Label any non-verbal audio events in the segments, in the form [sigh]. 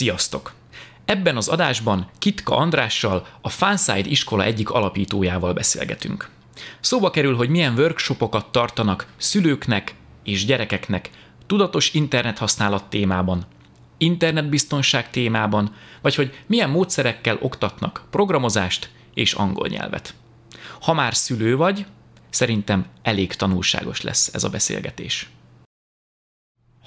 Sziasztok! Ebben az adásban Kitka Andrással, a Fanside iskola egyik alapítójával beszélgetünk. Szóba kerül, hogy milyen workshopokat tartanak szülőknek és gyerekeknek tudatos internethasználat témában, internetbiztonság témában, vagy hogy milyen módszerekkel oktatnak programozást és angol nyelvet. Ha már szülő vagy, szerintem elég tanulságos lesz ez a beszélgetés.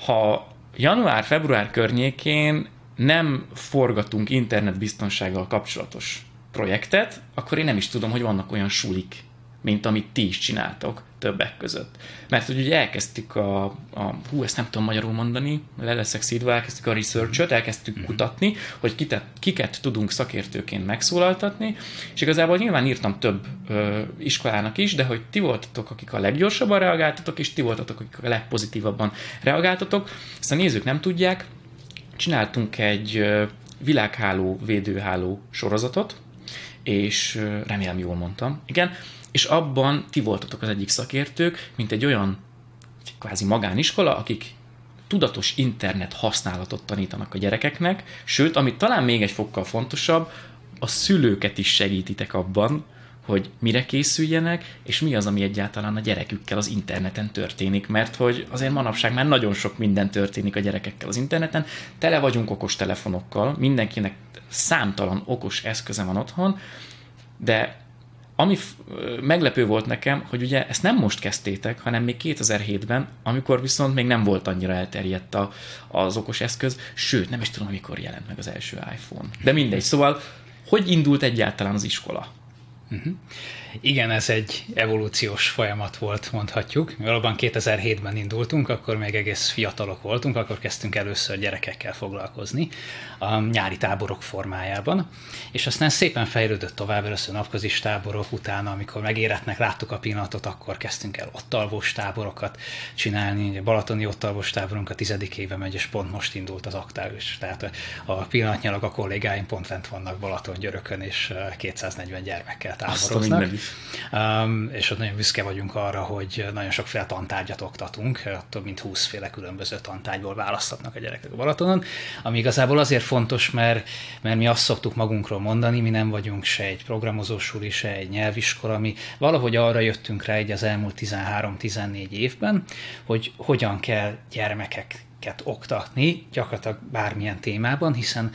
Ha január-február környékén nem forgatunk internetbiztonsággal kapcsolatos projektet, akkor én nem is tudom, hogy vannak olyan sulik, mint amit ti is csináltok többek között. Mert hogy ugye elkezdtük a, a hú, ezt nem tudom magyarul mondani, le leszek szídva, elkezdtük a research elkezdtük mm-hmm. kutatni, hogy kitet, kiket tudunk szakértőként megszólaltatni, és igazából nyilván írtam több ö, iskolának is, de hogy ti voltatok, akik a leggyorsabban reagáltatok, és ti voltatok, akik a legpozitívabban reagáltatok. Ezt a nézők nem tudják, csináltunk egy világháló, védőháló sorozatot, és remélem jól mondtam, igen, és abban ti voltatok az egyik szakértők, mint egy olyan kvázi magániskola, akik tudatos internet használatot tanítanak a gyerekeknek, sőt, amit talán még egy fokkal fontosabb, a szülőket is segítitek abban, hogy mire készüljenek, és mi az, ami egyáltalán a gyerekükkel az interneten történik, mert hogy azért manapság már nagyon sok minden történik a gyerekekkel az interneten, tele vagyunk okos telefonokkal, mindenkinek számtalan okos eszköze van otthon, de ami meglepő volt nekem, hogy ugye ezt nem most kezdtétek, hanem még 2007-ben, amikor viszont még nem volt annyira elterjedt a, az okos eszköz, sőt, nem is tudom, amikor jelent meg az első iPhone. De mindegy, szóval hogy indult egyáltalán az iskola? Uh-huh. Igen, ez egy evolúciós folyamat volt, mondhatjuk. Valóban 2007-ben indultunk, akkor még egész fiatalok voltunk, akkor kezdtünk először gyerekekkel foglalkozni a nyári táborok formájában, és aztán szépen fejlődött tovább, először napközis táborok, utána, amikor megéretnek láttuk a pillanatot, akkor kezdtünk el ottalvos táborokat csinálni, ugye Balatoni ottalvos táborunk a tizedik éve megy, és pont most indult az aktális, tehát a pillanatnyilag a kollégáim pont fent vannak Balaton györökön, és 240 gyermekkel táboroznak. Um, és ott nagyon büszke vagyunk arra, hogy nagyon sokféle tantárgyat oktatunk, több mint 20 féle különböző tantárgyból választhatnak a gyerekek a Balatonon, ami igazából azért fontos, mert, mert mi azt szoktuk magunkról mondani, mi nem vagyunk se egy programozósuli, se egy nyelviskola, mi valahogy arra jöttünk rá egy az elmúlt 13-14 évben, hogy hogyan kell gyermekeket oktatni, gyakorlatilag bármilyen témában, hiszen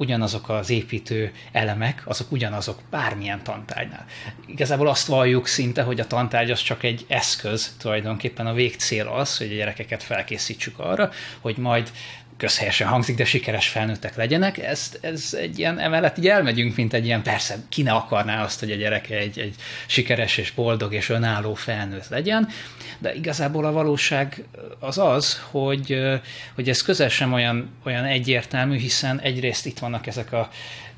ugyanazok az építő elemek, azok ugyanazok bármilyen tantárgynál. Igazából azt valljuk szinte, hogy a tantárgy az csak egy eszköz, tulajdonképpen a végcél az, hogy a gyerekeket felkészítsük arra, hogy majd közhelyesen hangzik, de sikeres felnőttek legyenek. Ez, ez egy ilyen, emellett így elmegyünk, mint egy ilyen, persze, ki ne akarná azt, hogy a gyereke egy, egy sikeres és boldog és önálló felnőtt legyen, de igazából a valóság az az, hogy, hogy ez közel sem olyan, olyan egyértelmű, hiszen egyrészt itt vannak ezek a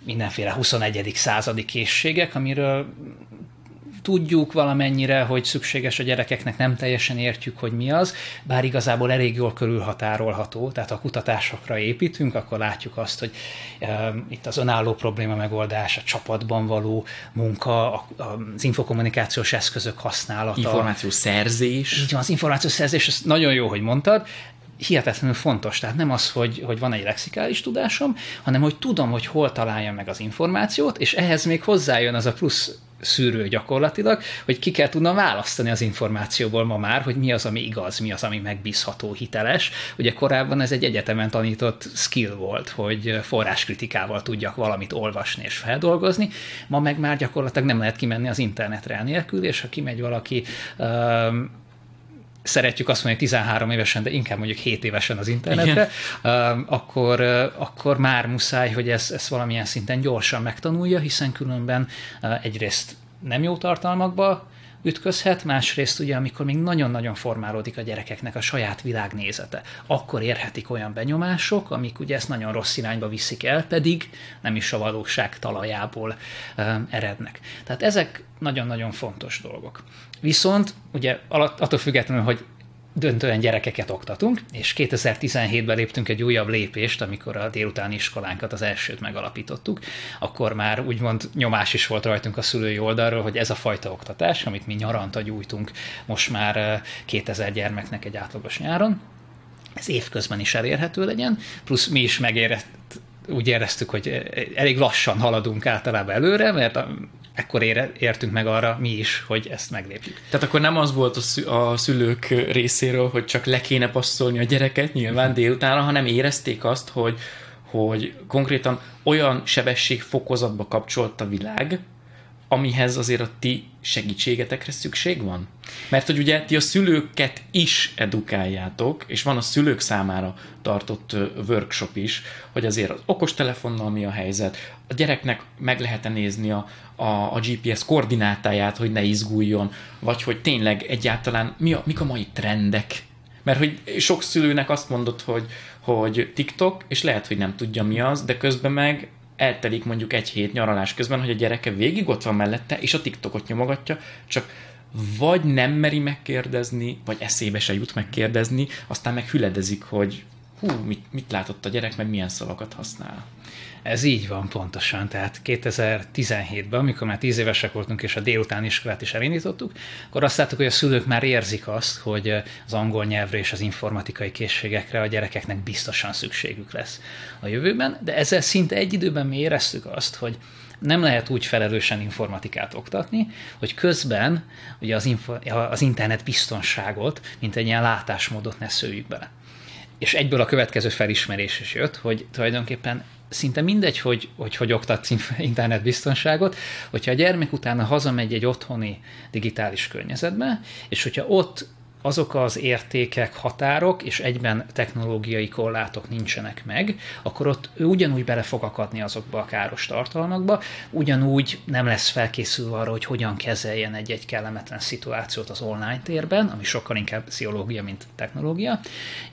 mindenféle 21. századi készségek, amiről tudjuk valamennyire, hogy szükséges a gyerekeknek, nem teljesen értjük, hogy mi az, bár igazából elég jól körülhatárolható, tehát a kutatásokra építünk, akkor látjuk azt, hogy e, itt az önálló probléma megoldás, a csapatban való munka, a, az infokommunikációs eszközök használata. Információszerzés. Így van, az információszerzés, ez nagyon jó, hogy mondtad, hihetetlenül fontos. Tehát nem az, hogy, hogy van egy lexikális tudásom, hanem hogy tudom, hogy hol találjam meg az információt, és ehhez még hozzájön az a plusz szűrő gyakorlatilag, hogy ki kell tudna választani az információból ma már, hogy mi az, ami igaz, mi az, ami megbízható, hiteles. Ugye korábban ez egy egyetemen tanított skill volt, hogy forráskritikával tudjak valamit olvasni és feldolgozni. Ma meg már gyakorlatilag nem lehet kimenni az internetre nélkül, és ha kimegy valaki um, szeretjük azt mondani, hogy 13 évesen, de inkább mondjuk 7 évesen az internetre, Igen. akkor, akkor már muszáj, hogy ezt, ezt valamilyen szinten gyorsan megtanulja, hiszen különben egyrészt nem jó tartalmakba ütközhet, másrészt ugye, amikor még nagyon-nagyon formálódik a gyerekeknek a saját világnézete, akkor érhetik olyan benyomások, amik ugye ezt nagyon rossz irányba viszik el, pedig nem is a valóság talajából um, erednek. Tehát ezek nagyon-nagyon fontos dolgok. Viszont ugye attól függetlenül, hogy döntően gyerekeket oktatunk, és 2017-ben léptünk egy újabb lépést, amikor a délutáni iskolánkat az elsőt megalapítottuk, akkor már úgymond nyomás is volt rajtunk a szülői oldalról, hogy ez a fajta oktatás, amit mi nyaranta gyújtunk most már 2000 gyermeknek egy átlagos nyáron, ez évközben is elérhető legyen, plusz mi is megérett, úgy éreztük, hogy elég lassan haladunk általában előre, mert ekkor értünk meg arra mi is, hogy ezt meglépjük. Tehát akkor nem az volt a szülők részéről, hogy csak le kéne passzolni a gyereket nyilván délutánra, hanem érezték azt, hogy, hogy konkrétan olyan sebességfokozatba kapcsolt a világ, amihez azért a ti segítségetekre szükség van? Mert hogy ugye ti a szülőket is edukáljátok, és van a szülők számára tartott workshop is, hogy azért az okostelefonnal mi a helyzet, a gyereknek meg lehet nézni a, a, a GPS koordinátáját, hogy ne izguljon, vagy hogy tényleg egyáltalán mi a, mik a mai trendek, mert hogy sok szülőnek azt mondott, hogy, hogy TikTok, és lehet, hogy nem tudja mi az, de közben meg eltelik mondjuk egy hét nyaralás közben, hogy a gyereke végig ott van mellette, és a TikTokot nyomogatja, csak vagy nem meri megkérdezni, vagy eszébe se jut megkérdezni, aztán meg hüledezik, hogy hú, mit, mit látott a gyerek, meg milyen szavakat használ. Ez így van pontosan. Tehát 2017-ben, amikor már 10 évesek voltunk, és a délután iskolát is elindítottuk, akkor azt láttuk, hogy a szülők már érzik azt, hogy az angol nyelvre és az informatikai készségekre a gyerekeknek biztosan szükségük lesz a jövőben, de ezzel szinte egy időben mi éreztük azt, hogy nem lehet úgy felelősen informatikát oktatni, hogy közben ugye az, info, az internet biztonságot, mint egy ilyen látásmódot ne szőjük bele. És egyből a következő felismerés is jött, hogy tulajdonképpen szinte mindegy, hogy, hogy hogy oktatsz internetbiztonságot, hogyha a gyermek utána hazamegy egy otthoni digitális környezetbe, és hogyha ott azok az értékek, határok és egyben technológiai korlátok nincsenek meg, akkor ott ő ugyanúgy bele fog akadni azokba a káros tartalmakba, ugyanúgy nem lesz felkészülve arra, hogy hogyan kezeljen egy-egy kellemetlen szituációt az online térben, ami sokkal inkább pszichológia, mint technológia.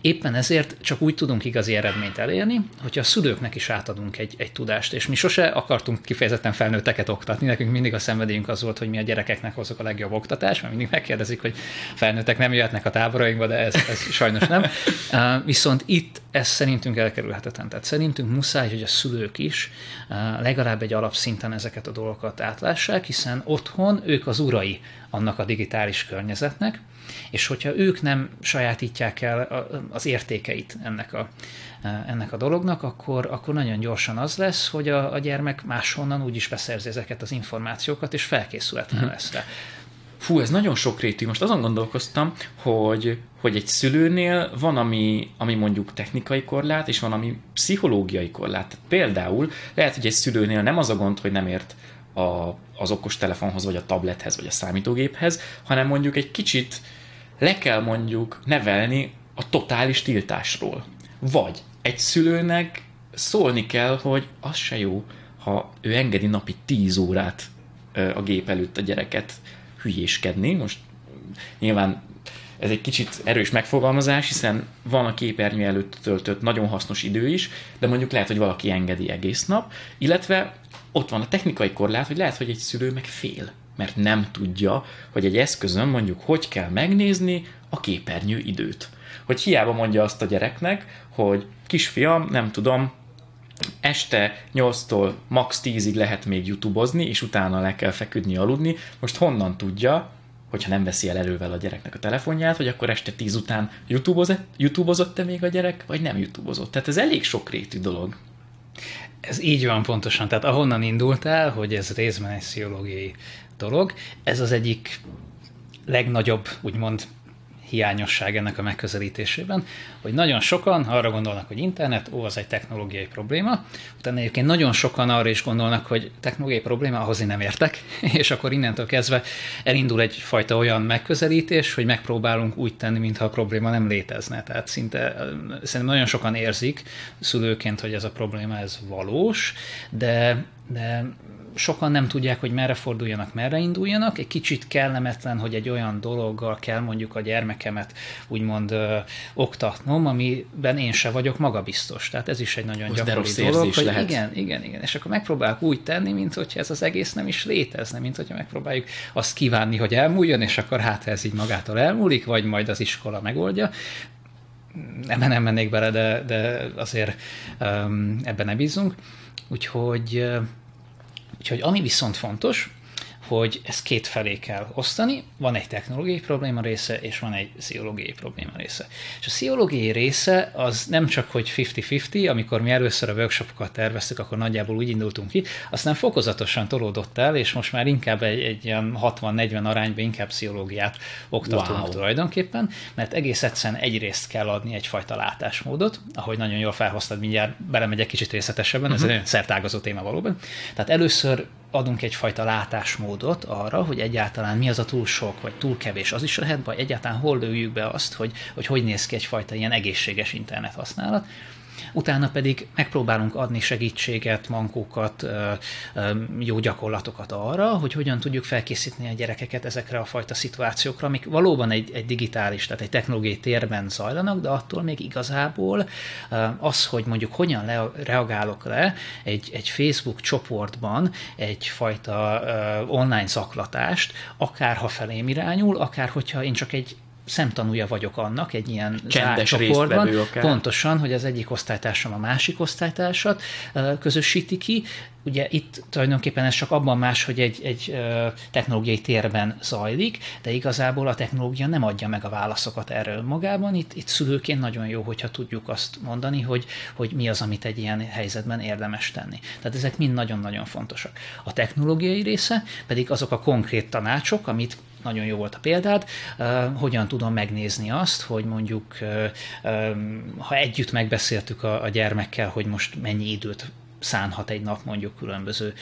Éppen ezért csak úgy tudunk igazi eredményt elérni, hogyha a szülőknek is átadunk egy, egy tudást, és mi sose akartunk kifejezetten felnőtteket oktatni, nekünk mindig a szenvedélyünk az volt, hogy mi a gyerekeknek hozok a legjobb oktatás, mert mindig megkérdezik, hogy felnőttek nem jöhetnek a táborainkba, de ez, ez sajnos nem. Viszont itt ez szerintünk elkerülhetetlen. Tehát szerintünk muszáj, hogy a szülők is legalább egy alapszinten ezeket a dolgokat átlássák, hiszen otthon ők az urai annak a digitális környezetnek, és hogyha ők nem sajátítják el az értékeit ennek a, ennek a dolognak, akkor, akkor nagyon gyorsan az lesz, hogy a, a gyermek máshonnan úgy is beszerzi ezeket az információkat, és felkészületlen uh-huh. lesz rá. Fú, ez nagyon sokrétű. Most azon gondolkoztam, hogy, hogy egy szülőnél van, ami, ami mondjuk technikai korlát, és van, ami pszichológiai korlát. Tehát például lehet, hogy egy szülőnél nem az a gond, hogy nem ért a, az okostelefonhoz, vagy a tablethez, vagy a számítógéphez, hanem mondjuk egy kicsit le kell mondjuk nevelni a totális tiltásról. Vagy egy szülőnek szólni kell, hogy az se jó, ha ő engedi napi 10 órát a gép előtt a gyereket hülyéskedni. Most nyilván ez egy kicsit erős megfogalmazás, hiszen van a képernyő előtt töltött nagyon hasznos idő is, de mondjuk lehet, hogy valaki engedi egész nap, illetve ott van a technikai korlát, hogy lehet, hogy egy szülő meg fél, mert nem tudja, hogy egy eszközön mondjuk hogy kell megnézni a képernyő időt. Hogy hiába mondja azt a gyereknek, hogy kisfiam, nem tudom, este 8-tól max 10-ig lehet még youtubozni, és utána le kell feküdni, aludni. Most honnan tudja, hogyha nem veszi el erővel a gyereknek a telefonját, hogy akkor este 10 után youtubozott-e még a gyerek, vagy nem youtubozott. Tehát ez elég sokrétű dolog. Ez így van pontosan. Tehát ahonnan indultál, hogy ez részben egy pszichológiai dolog, ez az egyik legnagyobb, úgymond hiányosság ennek a megközelítésében, hogy nagyon sokan arra gondolnak, hogy internet, ó, az egy technológiai probléma, utána egyébként nagyon sokan arra is gondolnak, hogy technológiai probléma, ahhoz én nem értek, [laughs] és akkor innentől kezdve elindul egyfajta olyan megközelítés, hogy megpróbálunk úgy tenni, mintha a probléma nem létezne. Tehát szinte szerintem nagyon sokan érzik szülőként, hogy ez a probléma ez valós, de, de sokan nem tudják, hogy merre forduljanak, merre induljanak. Egy kicsit kellemetlen, hogy egy olyan dologgal kell mondjuk a gyermekemet úgymond ö, oktatnom, amiben én se vagyok magabiztos. Tehát ez is egy nagyon Most gyakori dolog, hogy lehet. igen, igen, igen. És akkor megpróbáljuk úgy tenni, mint hogyha ez az egész nem is létezne, mint hogyha megpróbáljuk azt kívánni, hogy elmúljon, és akkor hát ez így magától elmúlik, vagy majd az iskola megoldja nem, nem mennék bele, de, de azért um, ebben ne bízunk. Úgyhogy Úgyhogy ami viszont fontos, hogy ezt két felé kell osztani. Van egy technológiai probléma része, és van egy pszichológiai probléma része. És a pszichológiai része az nem csak, hogy 50-50, amikor mi először a workshopokat terveztük, akkor nagyjából úgy indultunk ki, aztán fokozatosan tolódott el, és most már inkább egy, egy ilyen 60-40 arányban inkább pszichológiát oktatunk wow. tulajdonképpen, mert egész egyszerűen egyrészt kell adni egyfajta látásmódot, ahogy nagyon jól felhoztad, mindjárt belemegyek kicsit részletesebben, uh-huh. ez egy nagyon szertágazó téma valóban. Tehát először adunk egyfajta látásmódot arra, hogy egyáltalán mi az a túl sok, vagy túl kevés, az is lehet, vagy egyáltalán hol lőjük be azt, hogy, hogy hogy néz ki egyfajta ilyen egészséges internet használat utána pedig megpróbálunk adni segítséget, mankókat, jó gyakorlatokat arra, hogy hogyan tudjuk felkészíteni a gyerekeket ezekre a fajta szituációkra, amik valóban egy, egy digitális, tehát egy technológiai térben zajlanak, de attól még igazából az, hogy mondjuk hogyan le, reagálok le egy, egy Facebook csoportban egyfajta online zaklatást, akár ha felém irányul, akár hogyha én csak egy szemtanúja vagyok annak egy ilyen Csendes csoportban. Pontosan, hogy az egyik osztálytársam a másik osztálytársat közösíti ki. Ugye itt tulajdonképpen ez csak abban más, hogy egy, egy technológiai térben zajlik, de igazából a technológia nem adja meg a válaszokat erről magában. Itt, itt szülőként nagyon jó, hogyha tudjuk azt mondani, hogy, hogy mi az, amit egy ilyen helyzetben érdemes tenni. Tehát ezek mind nagyon-nagyon fontosak. A technológiai része pedig azok a konkrét tanácsok, amit nagyon jó volt a példád, hogyan tudom megnézni azt, hogy mondjuk ha együtt megbeszéltük a, a gyermekkel, hogy most mennyi időt szánhat egy nap mondjuk különböző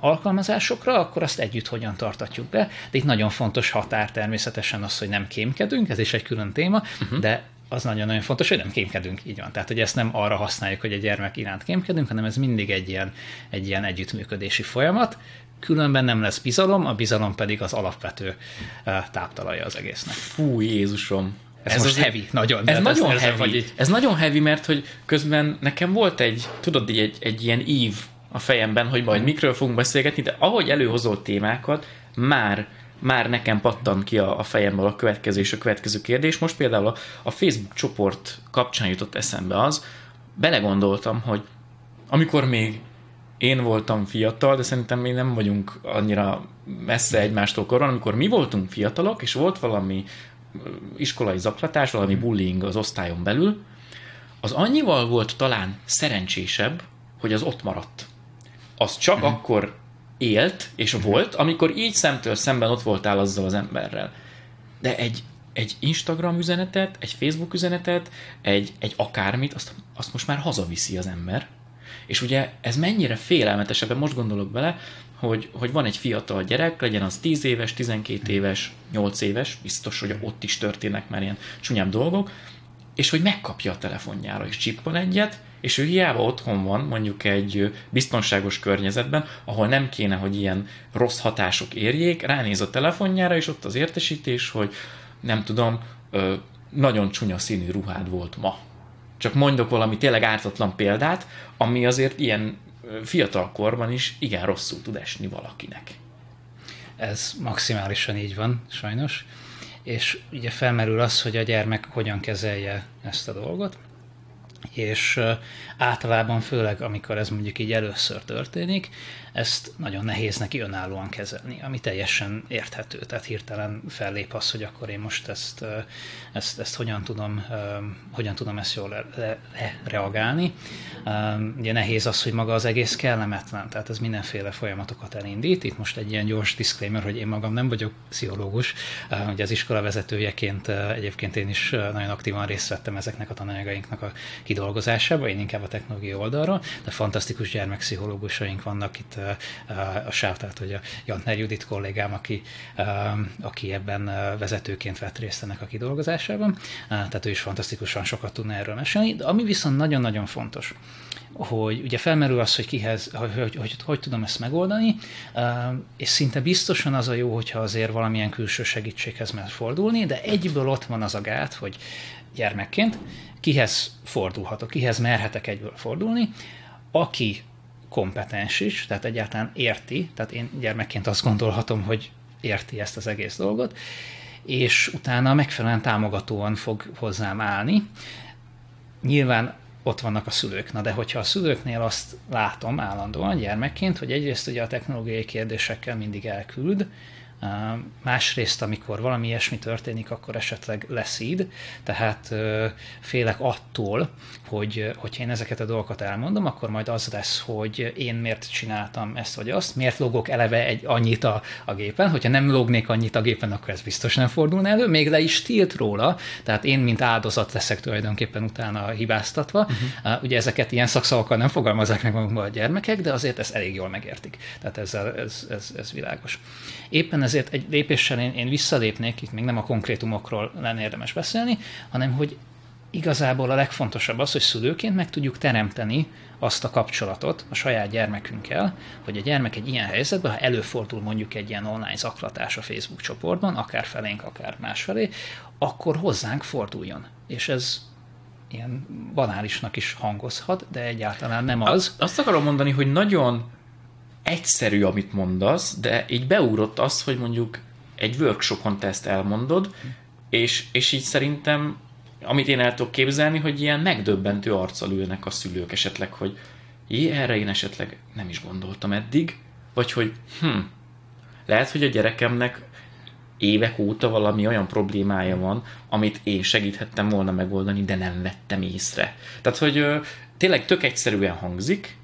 alkalmazásokra, akkor azt együtt hogyan tartatjuk be. De itt nagyon fontos határ természetesen az, hogy nem kémkedünk, ez is egy külön téma, uh-huh. de az nagyon-nagyon fontos, hogy nem kémkedünk, így van. Tehát, hogy ezt nem arra használjuk, hogy a gyermek iránt kémkedünk, hanem ez mindig egy ilyen, egy ilyen együttműködési folyamat, különben nem lesz bizalom, a bizalom pedig az alapvető táptalaja az egésznek. Fú, Jézusom! Ez, ez most az heavy, nagyon. Ez nagyon ez, heavy. Vagy Ez nagyon heavy, mert hogy közben nekem volt egy, tudod, egy, egy ilyen ív a fejemben, hogy majd mikről fogunk beszélgetni, de ahogy előhozott témákat, már már nekem pattan ki a, a fejemből a következő és a következő kérdés. Most például a, a Facebook csoport kapcsán jutott eszembe az, belegondoltam, hogy amikor még én voltam fiatal, de szerintem még nem vagyunk annyira messze egymástól koron, amikor mi voltunk fiatalok, és volt valami iskolai zaklatás, valami bullying az osztályon belül, az annyival volt talán szerencsésebb, hogy az ott maradt. Az csak uh-huh. akkor élt, és uh-huh. volt, amikor így szemtől szemben ott voltál azzal az emberrel. De egy, egy Instagram üzenetet, egy Facebook üzenetet, egy, egy akármit, azt, azt most már hazaviszi az ember, és ugye ez mennyire félelmetes, ebben most gondolok bele, hogy, hogy van egy fiatal gyerek, legyen az 10 éves, 12 éves, 8 éves, biztos, hogy ott is történnek már ilyen csúnyább dolgok, és hogy megkapja a telefonjára, és csippan egyet, és ő hiába otthon van, mondjuk egy biztonságos környezetben, ahol nem kéne, hogy ilyen rossz hatások érjék, ránéz a telefonjára, és ott az értesítés, hogy nem tudom, nagyon csúnya színű ruhád volt ma. Csak mondok valami tényleg ártatlan példát, ami azért ilyen fiatal korban is igen rosszul tud esni valakinek. Ez maximálisan így van, sajnos. És ugye felmerül az, hogy a gyermek hogyan kezelje ezt a dolgot és általában főleg, amikor ez mondjuk így először történik, ezt nagyon nehéz neki önállóan kezelni, ami teljesen érthető. Tehát hirtelen fellép az, hogy akkor én most ezt, ezt, ezt hogyan, tudom, hogyan tudom ezt jól le, le, reagálni. Ugye nehéz az, hogy maga az egész kellemetlen, tehát ez mindenféle folyamatokat elindít. Itt most egy ilyen gyors disclaimer, hogy én magam nem vagyok pszichológus, ugye az iskola vezetőjeként egyébként én is nagyon aktívan részt vettem ezeknek a tananyagainknak a kidolgozásába, én inkább a technológiai oldalról, de fantasztikus gyermekpszichológusaink vannak itt a sávtát, hogy a Jantner Judit kollégám, aki, aki ebben vezetőként vett részt ennek a kidolgozásában, tehát ő is fantasztikusan sokat tudna erről mesélni, de ami viszont nagyon-nagyon fontos, hogy ugye felmerül az, hogy kihez, hogy, hogy, hogy, hogy tudom ezt megoldani, és szinte biztosan az a jó, hogyha azért valamilyen külső segítséghez mer fordulni, de egyből ott van az a gát, hogy gyermekként kihez fordulhatok, kihez merhetek egyből fordulni, aki kompetens is, tehát egyáltalán érti, tehát én gyermekként azt gondolhatom, hogy érti ezt az egész dolgot, és utána megfelelően támogatóan fog hozzám állni. Nyilván ott vannak a szülők. Na de hogyha a szülőknél azt látom állandóan gyermekként, hogy egyrészt ugye a technológiai kérdésekkel mindig elküld, Másrészt, amikor valami ilyesmi történik, akkor esetleg leszíd, tehát félek attól, hogy hogyha én ezeket a dolgokat elmondom, akkor majd az lesz, hogy én miért csináltam ezt vagy azt, miért logok eleve egy annyit a, a gépen, hogyha nem lognék annyit a gépen, akkor ez biztos nem fordulna elő, még le is tilt róla, tehát én, mint áldozat leszek tulajdonképpen utána hibáztatva. Uh-huh. Ugye ezeket ilyen szakszavakkal nem fogalmazzák meg magunkba a gyermekek, de azért ezt elég jól megértik. Tehát ezzel, ez, ez, ez világos. Éppen ezért egy lépéssel én, én visszalépnék, itt még nem a konkrétumokról lenne érdemes beszélni, hanem hogy igazából a legfontosabb az, hogy szülőként meg tudjuk teremteni azt a kapcsolatot a saját gyermekünkkel, hogy a gyermek egy ilyen helyzetben, ha előfordul mondjuk egy ilyen online zaklatás a Facebook csoportban, akár felénk, akár másfelé, akkor hozzánk forduljon. És ez ilyen banálisnak is hangozhat, de egyáltalán nem az. Azt akarom mondani, hogy nagyon egyszerű, amit mondasz, de így beúrott az, hogy mondjuk egy workshopon te ezt elmondod, és, és így szerintem, amit én el tudok képzelni, hogy ilyen megdöbbentő arccal ülnek a szülők esetleg, hogy jé, erre én esetleg nem is gondoltam eddig, vagy hogy hm, lehet, hogy a gyerekemnek évek óta valami olyan problémája van, amit én segíthettem volna megoldani, de nem vettem észre. Tehát, hogy tényleg tök egyszerűen hangzik,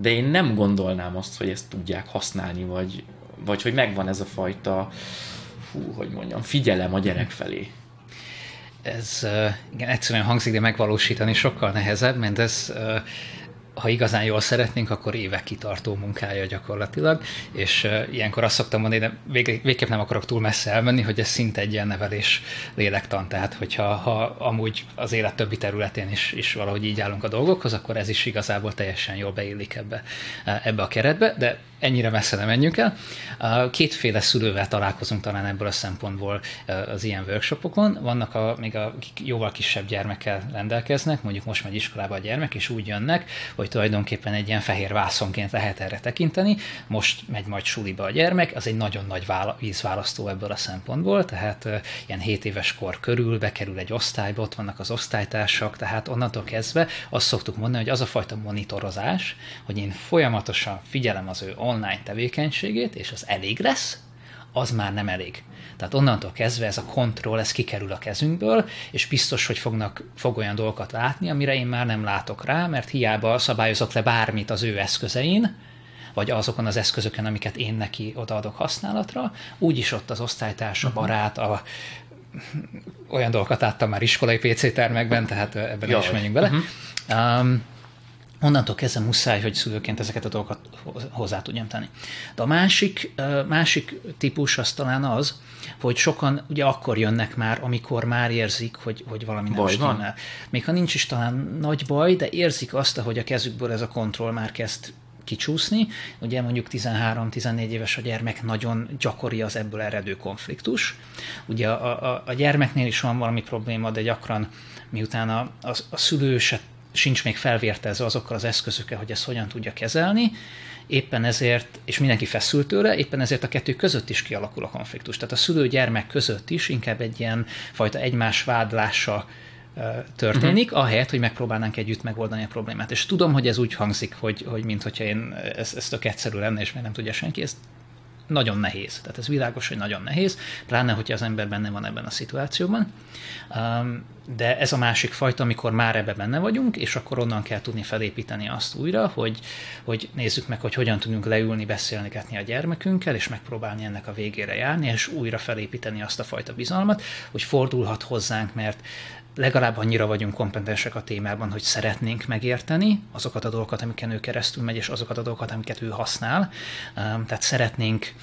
de én nem gondolnám azt, hogy ezt tudják használni, vagy, vagy hogy megvan ez a fajta, hú, hogy mondjam, figyelem a gyerek felé. Ez igen, egyszerűen hangzik, de megvalósítani sokkal nehezebb, mert ez ha igazán jól szeretnénk, akkor évek kitartó munkája gyakorlatilag, és ilyenkor azt szoktam mondani, de vég, végképp nem akarok túl messze elmenni, hogy ez szinte egy ilyen nevelés lélektan, tehát hogyha ha amúgy az élet többi területén is, is valahogy így állunk a dolgokhoz, akkor ez is igazából teljesen jól beillik ebbe, ebbe a keretbe, de ennyire messze nem menjünk el. Kétféle szülővel találkozunk talán ebből a szempontból az ilyen workshopokon. Vannak a, még a jóval kisebb gyermekkel rendelkeznek, mondjuk most megy iskolába a gyermek, és úgy jönnek, hogy tulajdonképpen egy ilyen fehér vászonként lehet erre tekinteni. Most megy majd suliba a gyermek, az egy nagyon nagy vízválasztó ebből a szempontból, tehát ilyen 7 éves kor körül bekerül egy osztályba, ott vannak az osztálytársak, tehát onnantól kezdve azt szoktuk mondani, hogy az a fajta monitorozás, hogy én folyamatosan figyelem az ő online tevékenységét, és az elég lesz, az már nem elég. Tehát onnantól kezdve ez a kontroll, ez kikerül a kezünkből, és biztos, hogy fognak, fog olyan dolgokat látni, amire én már nem látok rá, mert hiába szabályozok le bármit az ő eszközein, vagy azokon az eszközöken, amiket én neki odaadok használatra, úgyis ott az osztálytársa, uh-huh. barát, a, olyan dolgokat láttam már iskolai PC termekben, tehát ebben Jaj. is menjünk bele. Uh-huh. Um, onnantól kezdve muszáj, hogy szülőként ezeket a dolgokat hozzá tudjam tenni. De a másik, másik típus az talán az, hogy sokan ugye akkor jönnek már, amikor már érzik, hogy, hogy valami nem baj stimmel. Van. Még ha nincs is talán nagy baj, de érzik azt, hogy a kezükből ez a kontroll már kezd kicsúszni. Ugye mondjuk 13-14 éves a gyermek, nagyon gyakori az ebből eredő konfliktus. Ugye a, a, a gyermeknél is van valami probléma, de gyakran miután a, a, a szülő se sincs még felvértezve azokkal az eszközökkel, hogy ezt hogyan tudja kezelni, éppen ezért, és mindenki feszült tőle, éppen ezért a kettő között is kialakul a konfliktus. Tehát a szülő-gyermek között is inkább egy ilyen fajta egymás vádlása történik, uh-huh. ahelyett, hogy megpróbálnánk együtt megoldani a problémát. És tudom, hogy ez úgy hangzik, hogy, hogy mintha én ez, ez tök egyszerű lenne, és még nem tudja senki, ezt nagyon nehéz. Tehát ez világos, hogy nagyon nehéz, pláne, hogyha az ember benne van ebben a szituációban. De ez a másik fajta, amikor már ebbe benne vagyunk, és akkor onnan kell tudni felépíteni azt újra, hogy, hogy nézzük meg, hogy hogyan tudunk leülni, beszélniketni a gyermekünkkel, és megpróbálni ennek a végére járni, és újra felépíteni azt a fajta bizalmat, hogy fordulhat hozzánk, mert legalább annyira vagyunk kompetensek a témában, hogy szeretnénk megérteni azokat a dolgokat, amiken ő keresztül megy, és azokat a dolgokat, amiket ő használ. Tehát szeretnénk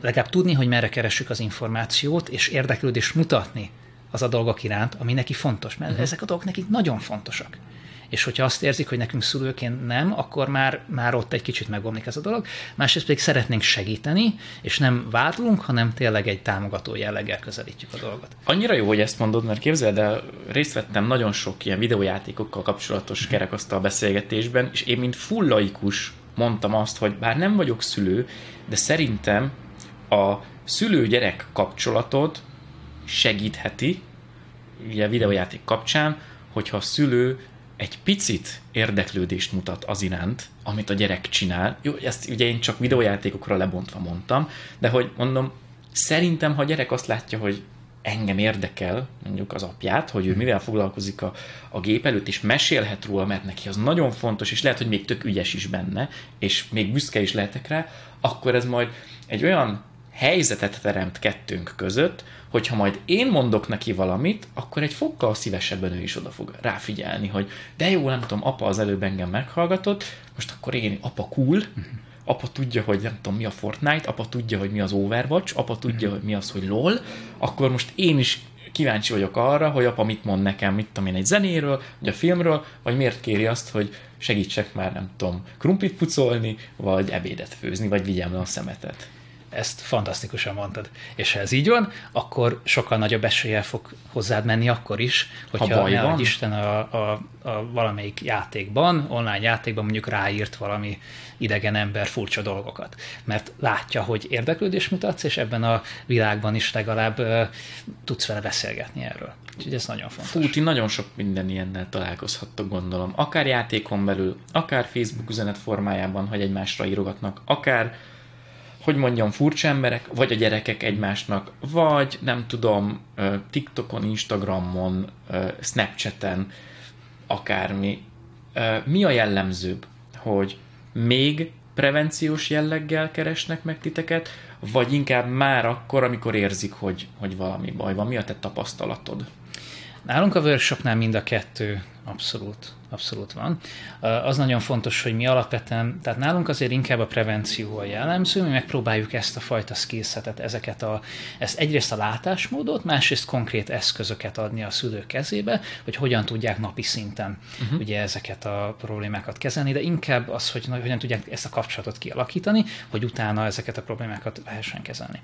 legalább tudni, hogy merre keressük az információt, és érdeklődést mutatni az a dolgok iránt, ami neki fontos, mert uh-huh. ezek a dolgok nekik nagyon fontosak és hogyha azt érzik, hogy nekünk szülőként nem, akkor már, már ott egy kicsit megbomlik ez a dolog. Másrészt pedig szeretnénk segíteni, és nem vádlunk, hanem tényleg egy támogató jelleggel közelítjük a dolgot. Annyira jó, hogy ezt mondod, mert képzeld el, részt vettem nagyon sok ilyen videójátékokkal kapcsolatos mhm. kerekasztal beszélgetésben, és én mint full laikus mondtam azt, hogy bár nem vagyok szülő, de szerintem a szülő-gyerek kapcsolatot segítheti, ugye videójáték kapcsán, hogyha a szülő egy picit érdeklődést mutat az iránt, amit a gyerek csinál. Jó, ezt ugye én csak videójátékokra lebontva mondtam, de hogy mondom, szerintem, ha a gyerek azt látja, hogy engem érdekel, mondjuk az apját, hogy ő mhm. mivel foglalkozik a, a gép előtt, és mesélhet róla, mert neki az nagyon fontos, és lehet, hogy még tök ügyes is benne, és még büszke is lehetek rá, akkor ez majd egy olyan helyzetet teremt kettőnk között, hogyha majd én mondok neki valamit, akkor egy fokkal szívesebben ő is oda fog ráfigyelni, hogy de jó, nem tudom, apa az előbb engem meghallgatott, most akkor én, apa cool, apa tudja, hogy nem tudom mi a Fortnite, apa tudja, hogy mi az Overwatch, apa tudja, hogy mi az, hogy LOL, akkor most én is kíváncsi vagyok arra, hogy apa mit mond nekem, mit tudom én, egy zenéről, vagy a filmről, vagy miért kéri azt, hogy segítsek már, nem tudom, krumplit pucolni, vagy ebédet főzni, vagy vigyem le a szemetet. Ezt fantasztikusan mondtad. És ha ez így van, akkor sokkal nagyobb eséllyel fog hozzád menni akkor is, hogyha ha ne van. Isten a, a, a valamelyik játékban, online játékban mondjuk ráírt valami idegen ember furcsa dolgokat. Mert látja, hogy érdeklődés mutatsz, és ebben a világban is legalább uh, tudsz vele beszélgetni erről. Úgyhogy ez nagyon fontos. Fú, ti nagyon sok minden ilyennel találkozhattok, gondolom. Akár játékon belül, akár Facebook üzenet formájában, hogy egymásra írogatnak, akár hogy mondjam, furcsa emberek, vagy a gyerekek egymásnak, vagy nem tudom, TikTokon, Instagramon, Snapchaten, akármi. Mi a jellemzőbb, hogy még prevenciós jelleggel keresnek meg titeket, vagy inkább már akkor, amikor érzik, hogy, hogy valami baj van? Mi a te tapasztalatod? Nálunk a workshopnál mind a kettő abszolút abszolút van. Az nagyon fontos, hogy mi alapvetően, tehát nálunk azért inkább a prevenció a jellemző, mi megpróbáljuk ezt a fajta skillsetet, ezeket a, ezt egyrészt a látásmódot, másrészt konkrét eszközöket adni a szülők kezébe, hogy hogyan tudják napi szinten uh-huh. ugye ezeket a problémákat kezelni, de inkább az, hogy hogyan tudják ezt a kapcsolatot kialakítani, hogy utána ezeket a problémákat lehessen kezelni.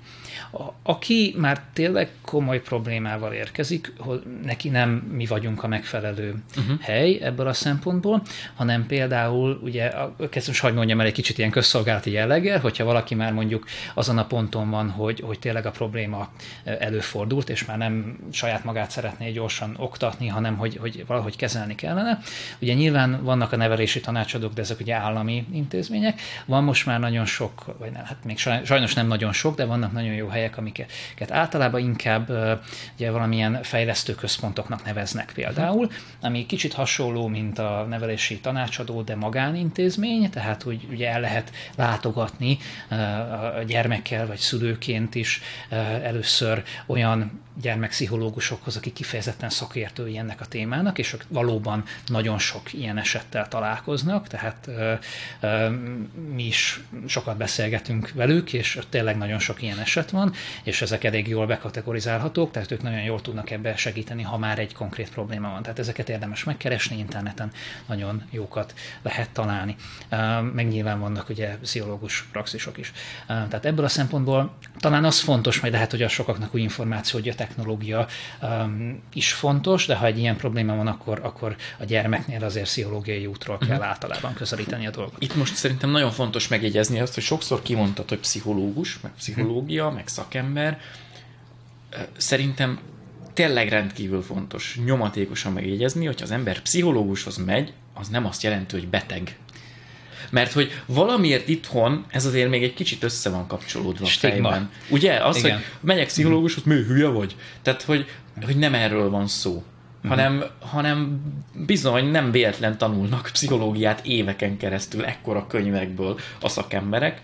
A, aki már tényleg komoly problémával érkezik, hogy neki nem mi vagyunk a megfelelő uh-huh. Hely ebből a szempontból, hanem például, ugye, kezdem hogy mondjam el egy kicsit ilyen közszolgálati jelleggel, hogyha valaki már mondjuk azon a ponton van, hogy, hogy tényleg a probléma előfordult, és már nem saját magát szeretné gyorsan oktatni, hanem hogy, hogy valahogy kezelni kellene. Ugye nyilván vannak a nevelési tanácsadók, de ezek ugye állami intézmények. Van most már nagyon sok, vagy nem, hát még sajnos nem nagyon sok, de vannak nagyon jó helyek, amiket általában inkább ugye valamilyen fejlesztő központoknak neveznek például, ami kicsit hasonló, mint a nevelési tanácsadó, de magánintézmény, tehát hogy ugye el lehet látogatni a gyermekkel vagy szülőként is először olyan gyermekpszichológusokhoz, akik kifejezetten szakértői ennek a témának, és ők valóban nagyon sok ilyen esettel találkoznak, tehát mi is sokat beszélgetünk velük, és tényleg nagyon sok ilyen eset van, és ezek elég jól bekategorizálhatók, tehát ők nagyon jól tudnak ebbe segíteni, ha már egy konkrét probléma van. Tehát ezeket érdemes megkeresni, interneten nagyon jókat lehet találni. Meg nyilván vannak ugye pszichológus praxisok is. Tehát ebből a szempontból talán az fontos, majd lehet, hogy a sokaknak új információ, hogy a technológia is fontos, de ha egy ilyen probléma van, akkor, akkor a gyermeknél azért pszichológiai útról kell uh-huh. általában közelíteni a dolgot. Itt most szerintem nagyon fontos megjegyezni azt, hogy sokszor kimondtad, hogy pszichológus, meg pszichológia, uh-huh. meg szakember. Szerintem tényleg rendkívül fontos nyomatékosan megjegyezni, hogy az ember pszichológushoz megy, az nem azt jelenti, hogy beteg. Mert hogy valamiért itthon ez azért még egy kicsit össze van kapcsolódva Stigma. a fejben. Ugye? Az, Igen. hogy megyek pszichológushoz, mi hülye vagy? Tehát, hogy, hogy nem erről van szó. Mhm. hanem, hanem bizony nem véletlen tanulnak pszichológiát éveken keresztül ekkora könyvekből a szakemberek,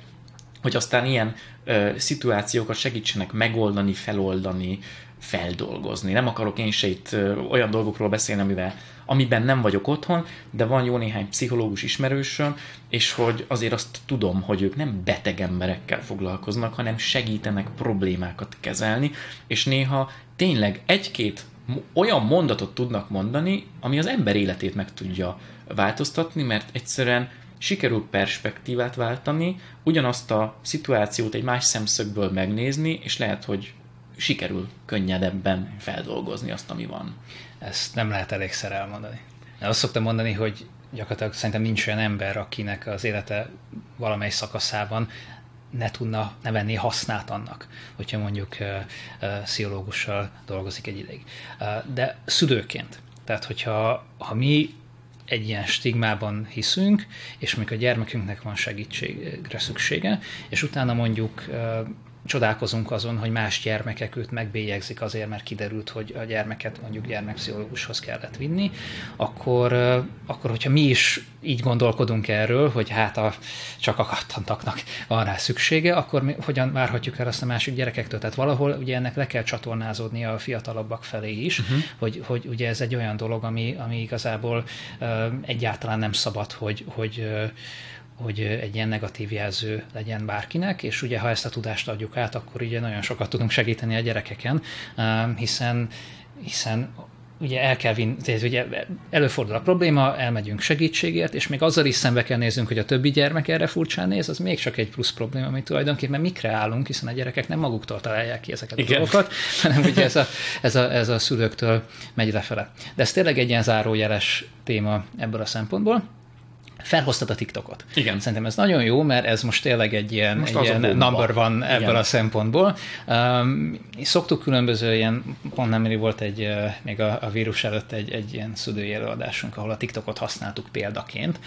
hogy aztán ilyen ö, szituációkat segítsenek megoldani, feloldani, feldolgozni. Nem akarok én se itt ö, olyan dolgokról beszélni, amivel amiben nem vagyok otthon, de van jó néhány pszichológus ismerősöm, és hogy azért azt tudom, hogy ők nem beteg emberekkel foglalkoznak, hanem segítenek problémákat kezelni, és néha tényleg egy-két olyan mondatot tudnak mondani, ami az ember életét meg tudja változtatni, mert egyszerűen sikerül perspektívát váltani, ugyanazt a szituációt egy más szemszögből megnézni, és lehet, hogy sikerül könnyedebben feldolgozni azt, ami van. Ezt nem lehet elégszer elmondani. De azt szoktam mondani, hogy gyakorlatilag szerintem nincs olyan ember, akinek az élete valamely szakaszában ne tudna, ne venni hasznát annak, hogyha mondjuk uh, uh, dolgozik egy ideig. Uh, de szülőként, tehát hogyha ha mi egy ilyen stigmában hiszünk, és mikor a gyermekünknek van segítségre szüksége, és utána mondjuk csodálkozunk azon, hogy más gyermekek őt megbélyegzik azért, mert kiderült, hogy a gyermeket mondjuk gyermekpszichológushoz kellett vinni, akkor, akkor hogyha mi is így gondolkodunk erről, hogy hát a csak akadtantaknak van rá szüksége, akkor mi, hogyan várhatjuk el azt a másik gyerekektől? Tehát valahol ugye ennek le kell csatornázódni a fiatalabbak felé is, uh-huh. hogy, hogy ugye ez egy olyan dolog, ami, ami igazából uh, egyáltalán nem szabad, hogy, hogy uh, hogy egy ilyen negatív jelző legyen bárkinek, és ugye ha ezt a tudást adjuk át, akkor ugye nagyon sokat tudunk segíteni a gyerekeken, hiszen hiszen ugye el kell vinni, tehát ugye előfordul a probléma, elmegyünk segítségért, és még azzal is szembe kell néznünk, hogy a többi gyermek erre furcsán néz, az még csak egy plusz probléma, amit tulajdonképpen mi kreálunk, hiszen a gyerekek nem maguktól találják ki ezeket a Igen. dolgokat, hanem ugye ez a, ez, a, ez a szülőktől megy lefele. De ez tényleg egy ilyen zárójeles téma ebből a szempontból felhoztad a TikTokot. Igen. Szerintem ez nagyon jó, mert ez most tényleg egy ilyen, most egy ilyen number van ebből Igen. a szempontból. Um, szoktuk különböző ilyen, pont nem volt egy, még a, a vírus előtt egy, egy ilyen szülői előadásunk, ahol a TikTokot használtuk példaként.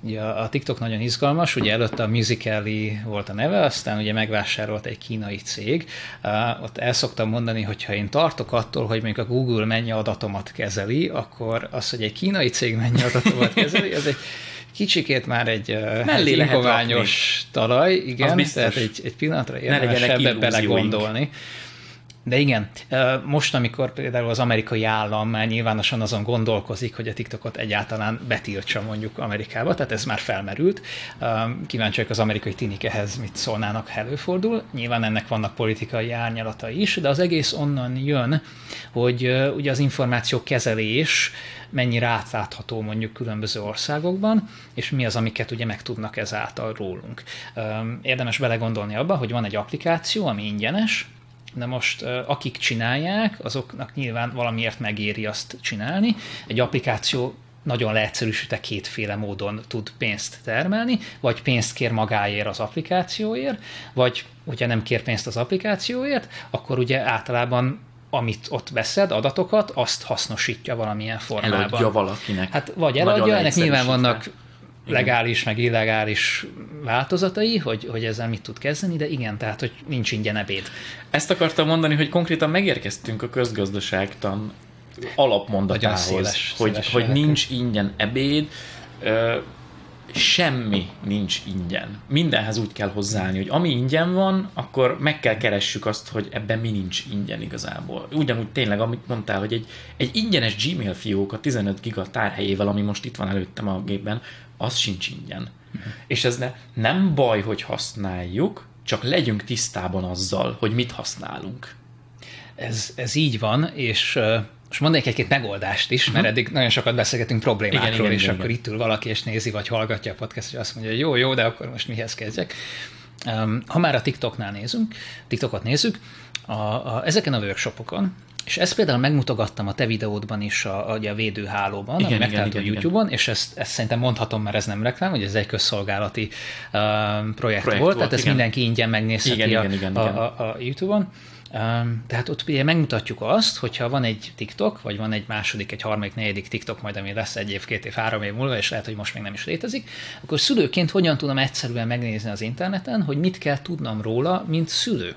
Ugye a, TikTok nagyon izgalmas, ugye előtte a Musical.ly volt a neve, aztán ugye megvásárolt egy kínai cég. Uh, ott el szoktam mondani, hogy ha én tartok attól, hogy még a Google mennyi adatomat kezeli, akkor az, hogy egy kínai cég mennyi adatomat kezeli, az egy [laughs] kicsikét már egy Mellé talaj, igen, tehát egy, egy pillanatra érdemes ebbe belegondolni. De igen, most, amikor például az amerikai állam már nyilvánosan azon gondolkozik, hogy a TikTokot egyáltalán betiltsa mondjuk Amerikába, tehát ez már felmerült. Kíváncsi vagyok az amerikai tinik ehhez mit szólnának, ha előfordul. Nyilván ennek vannak politikai árnyalata is, de az egész onnan jön, hogy ugye az információ kezelés mennyire átlátható mondjuk különböző országokban, és mi az, amiket ugye megtudnak ezáltal rólunk. Érdemes belegondolni abba, hogy van egy applikáció, ami ingyenes, de most akik csinálják, azoknak nyilván valamiért megéri azt csinálni. Egy applikáció nagyon leegyszerűsítve kétféle módon tud pénzt termelni, vagy pénzt kér magáért az applikációért, vagy hogyha nem kér pénzt az applikációért, akkor ugye általában amit ott veszed, adatokat, azt hasznosítja valamilyen formában. Eladja valakinek. Hát vagy eladja, ennek nyilván vannak legális, meg illegális változatai, hogy, hogy ezzel mit tud kezdeni, de igen, tehát, hogy nincs ingyen ebéd. Ezt akartam mondani, hogy konkrétan megérkeztünk a közgazdaságtan alapmondatához, széles, hogy, széles hogy nincs ingyen ebéd, semmi nincs ingyen. Mindenhez úgy kell hozzáállni, hogy ami ingyen van, akkor meg kell keressük azt, hogy ebben mi nincs ingyen igazából. Ugyanúgy tényleg, amit mondtál, hogy egy, egy ingyenes Gmail fiók a 15 giga tárhelyével, ami most itt van előttem a gépben, az sincs ingyen. Uh-huh. És ez ne, nem baj, hogy használjuk, csak legyünk tisztában azzal, hogy mit használunk. Ez, ez így van, és most mondanék egy-két megoldást is, mert uh-huh. eddig nagyon sokat beszélgetünk problémákról, igen, igen, és igen, akkor igen. itt ül valaki, és nézi, vagy hallgatja a podcast, és azt mondja, hogy jó, jó, de akkor most mihez kezdjek. Ha már a TikToknál nézünk, TikTokot nézzük, a, a, ezeken a workshopokon, és ezt például megmutogattam a te videódban is a, a, a védőhálóban, igen, ami megtalált a YouTube-on, és ezt, ezt szerintem mondhatom, mert ez nem reklám, hogy ez egy közszolgálati um, projekt, projekt volt, volt, tehát ezt igen. mindenki ingyen megnézheti igen, a, igen, igen, a, a, a YouTube-on. Tehát ott ugye megmutatjuk azt, hogyha van egy TikTok, vagy van egy második, egy harmadik, negyedik TikTok, majd ami lesz egy év, két év, három év múlva, és lehet, hogy most még nem is létezik, akkor szülőként hogyan tudom egyszerűen megnézni az interneten, hogy mit kell tudnom róla, mint szülő.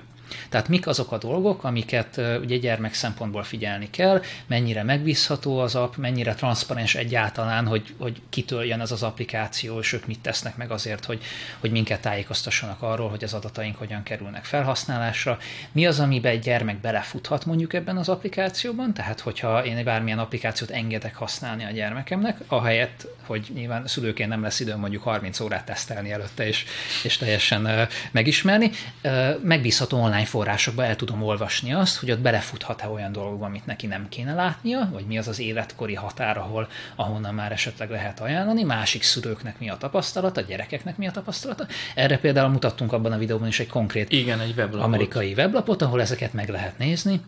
Tehát mik azok a dolgok, amiket ugye gyermek szempontból figyelni kell, mennyire megbízható az app, mennyire transzparens egyáltalán, hogy, hogy kitől jön ez az applikáció, és ők mit tesznek meg azért, hogy, hogy minket tájékoztassanak arról, hogy az adataink hogyan kerülnek felhasználásra. Mi az, amiben egy gyermek belefuthat mondjuk ebben az applikációban, tehát hogyha én bármilyen applikációt engedek használni a gyermekemnek, ahelyett, hogy nyilván szülőként nem lesz időm mondjuk 30 órát tesztelni előtte, és, és teljesen megismerni, megbízható online online forrásokba el tudom olvasni azt, hogy ott belefuthat-e olyan dolgokba, amit neki nem kéne látnia, vagy mi az az életkori határ, ahol, ahonnan már esetleg lehet ajánlani, másik szülőknek mi a tapasztalata, gyerekeknek mi a tapasztalata. Erre például mutattunk abban a videóban is egy konkrét Igen, egy weblapot. amerikai weblapot, ahol ezeket meg lehet nézni.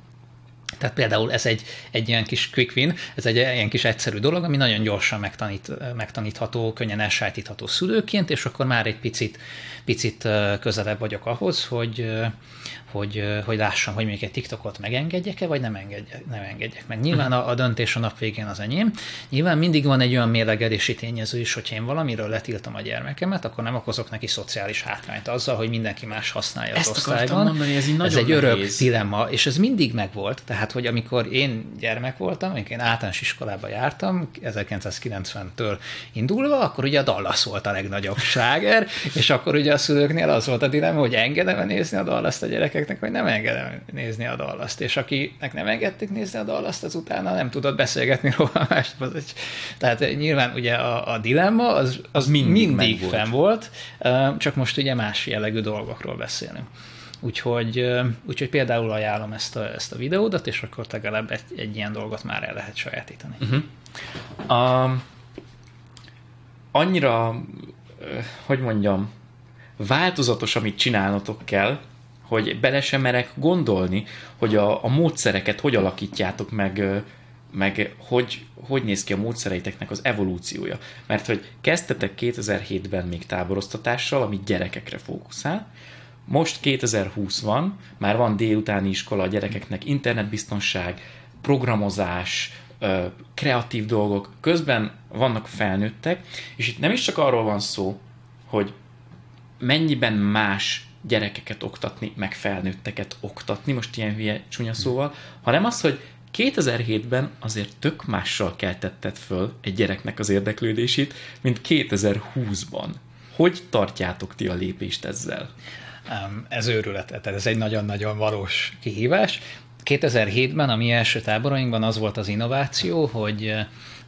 Tehát például ez egy, egy ilyen kis quick win, ez egy ilyen kis egyszerű dolog, ami nagyon gyorsan megtanít, megtanítható, könnyen elsajátítható szülőként, és akkor már egy picit, picit közelebb vagyok ahhoz, hogy, hogy, hogy lássam, hogy még egy TikTokot megengedjek-e, vagy nem, engedjek, nem engedjek meg. Nyilván a, a döntés a nap végén az enyém. Nyilván mindig van egy olyan mérlegelési tényező is, hogyha én valamiről letiltom a gyermekemet, akkor nem okozok neki szociális hátrányt azzal, hogy mindenki más használja Ezt az osztályban. mondani, ez, így ez egy örök nehéz. dilemma, és ez mindig megvolt. Tehát, hogy amikor én gyermek voltam, amikor én általános iskolába jártam, 1990-től indulva, akkor ugye a Dallas volt a legnagyobb sláger, és akkor ugye a szülőknél az volt a dilemma, hogy engedem nézni a Dallas a gyerekeknek, vagy nem engedem nézni a dallas És akinek nem engedték nézni a dallas az utána nem tudott beszélgetni róla [laughs] más. Tehát nyilván ugye a, a dilemma az, az, mindig, mindig fenn volt, csak most ugye más jellegű dolgokról beszélünk. Úgyhogy, úgyhogy például ajánlom ezt a, ezt a videódat, és akkor legalább egy, egy ilyen dolgot már el lehet sajátítani. Uh-huh. Um, annyira, hogy mondjam, változatos, amit csinálnotok kell, hogy bele sem merek gondolni, hogy a, a módszereket hogy alakítjátok meg, meg hogy, hogy néz ki a módszereiteknek az evolúciója. Mert hogy kezdtetek 2007-ben még táboroztatással, amit gyerekekre fókuszál, most 2020 van, már van délutáni iskola a gyerekeknek, internetbiztonság, programozás, kreatív dolgok, közben vannak felnőttek, és itt nem is csak arról van szó, hogy mennyiben más gyerekeket oktatni, meg felnőtteket oktatni, most ilyen hülye csúnya szóval, hanem az, hogy 2007-ben azért tök mással keltetted föl egy gyereknek az érdeklődését, mint 2020-ban. Hogy tartjátok ti a lépést ezzel? Ez őrület, tehát ez egy nagyon-nagyon valós kihívás. 2007-ben a mi első táborainkban az volt az innováció, hogy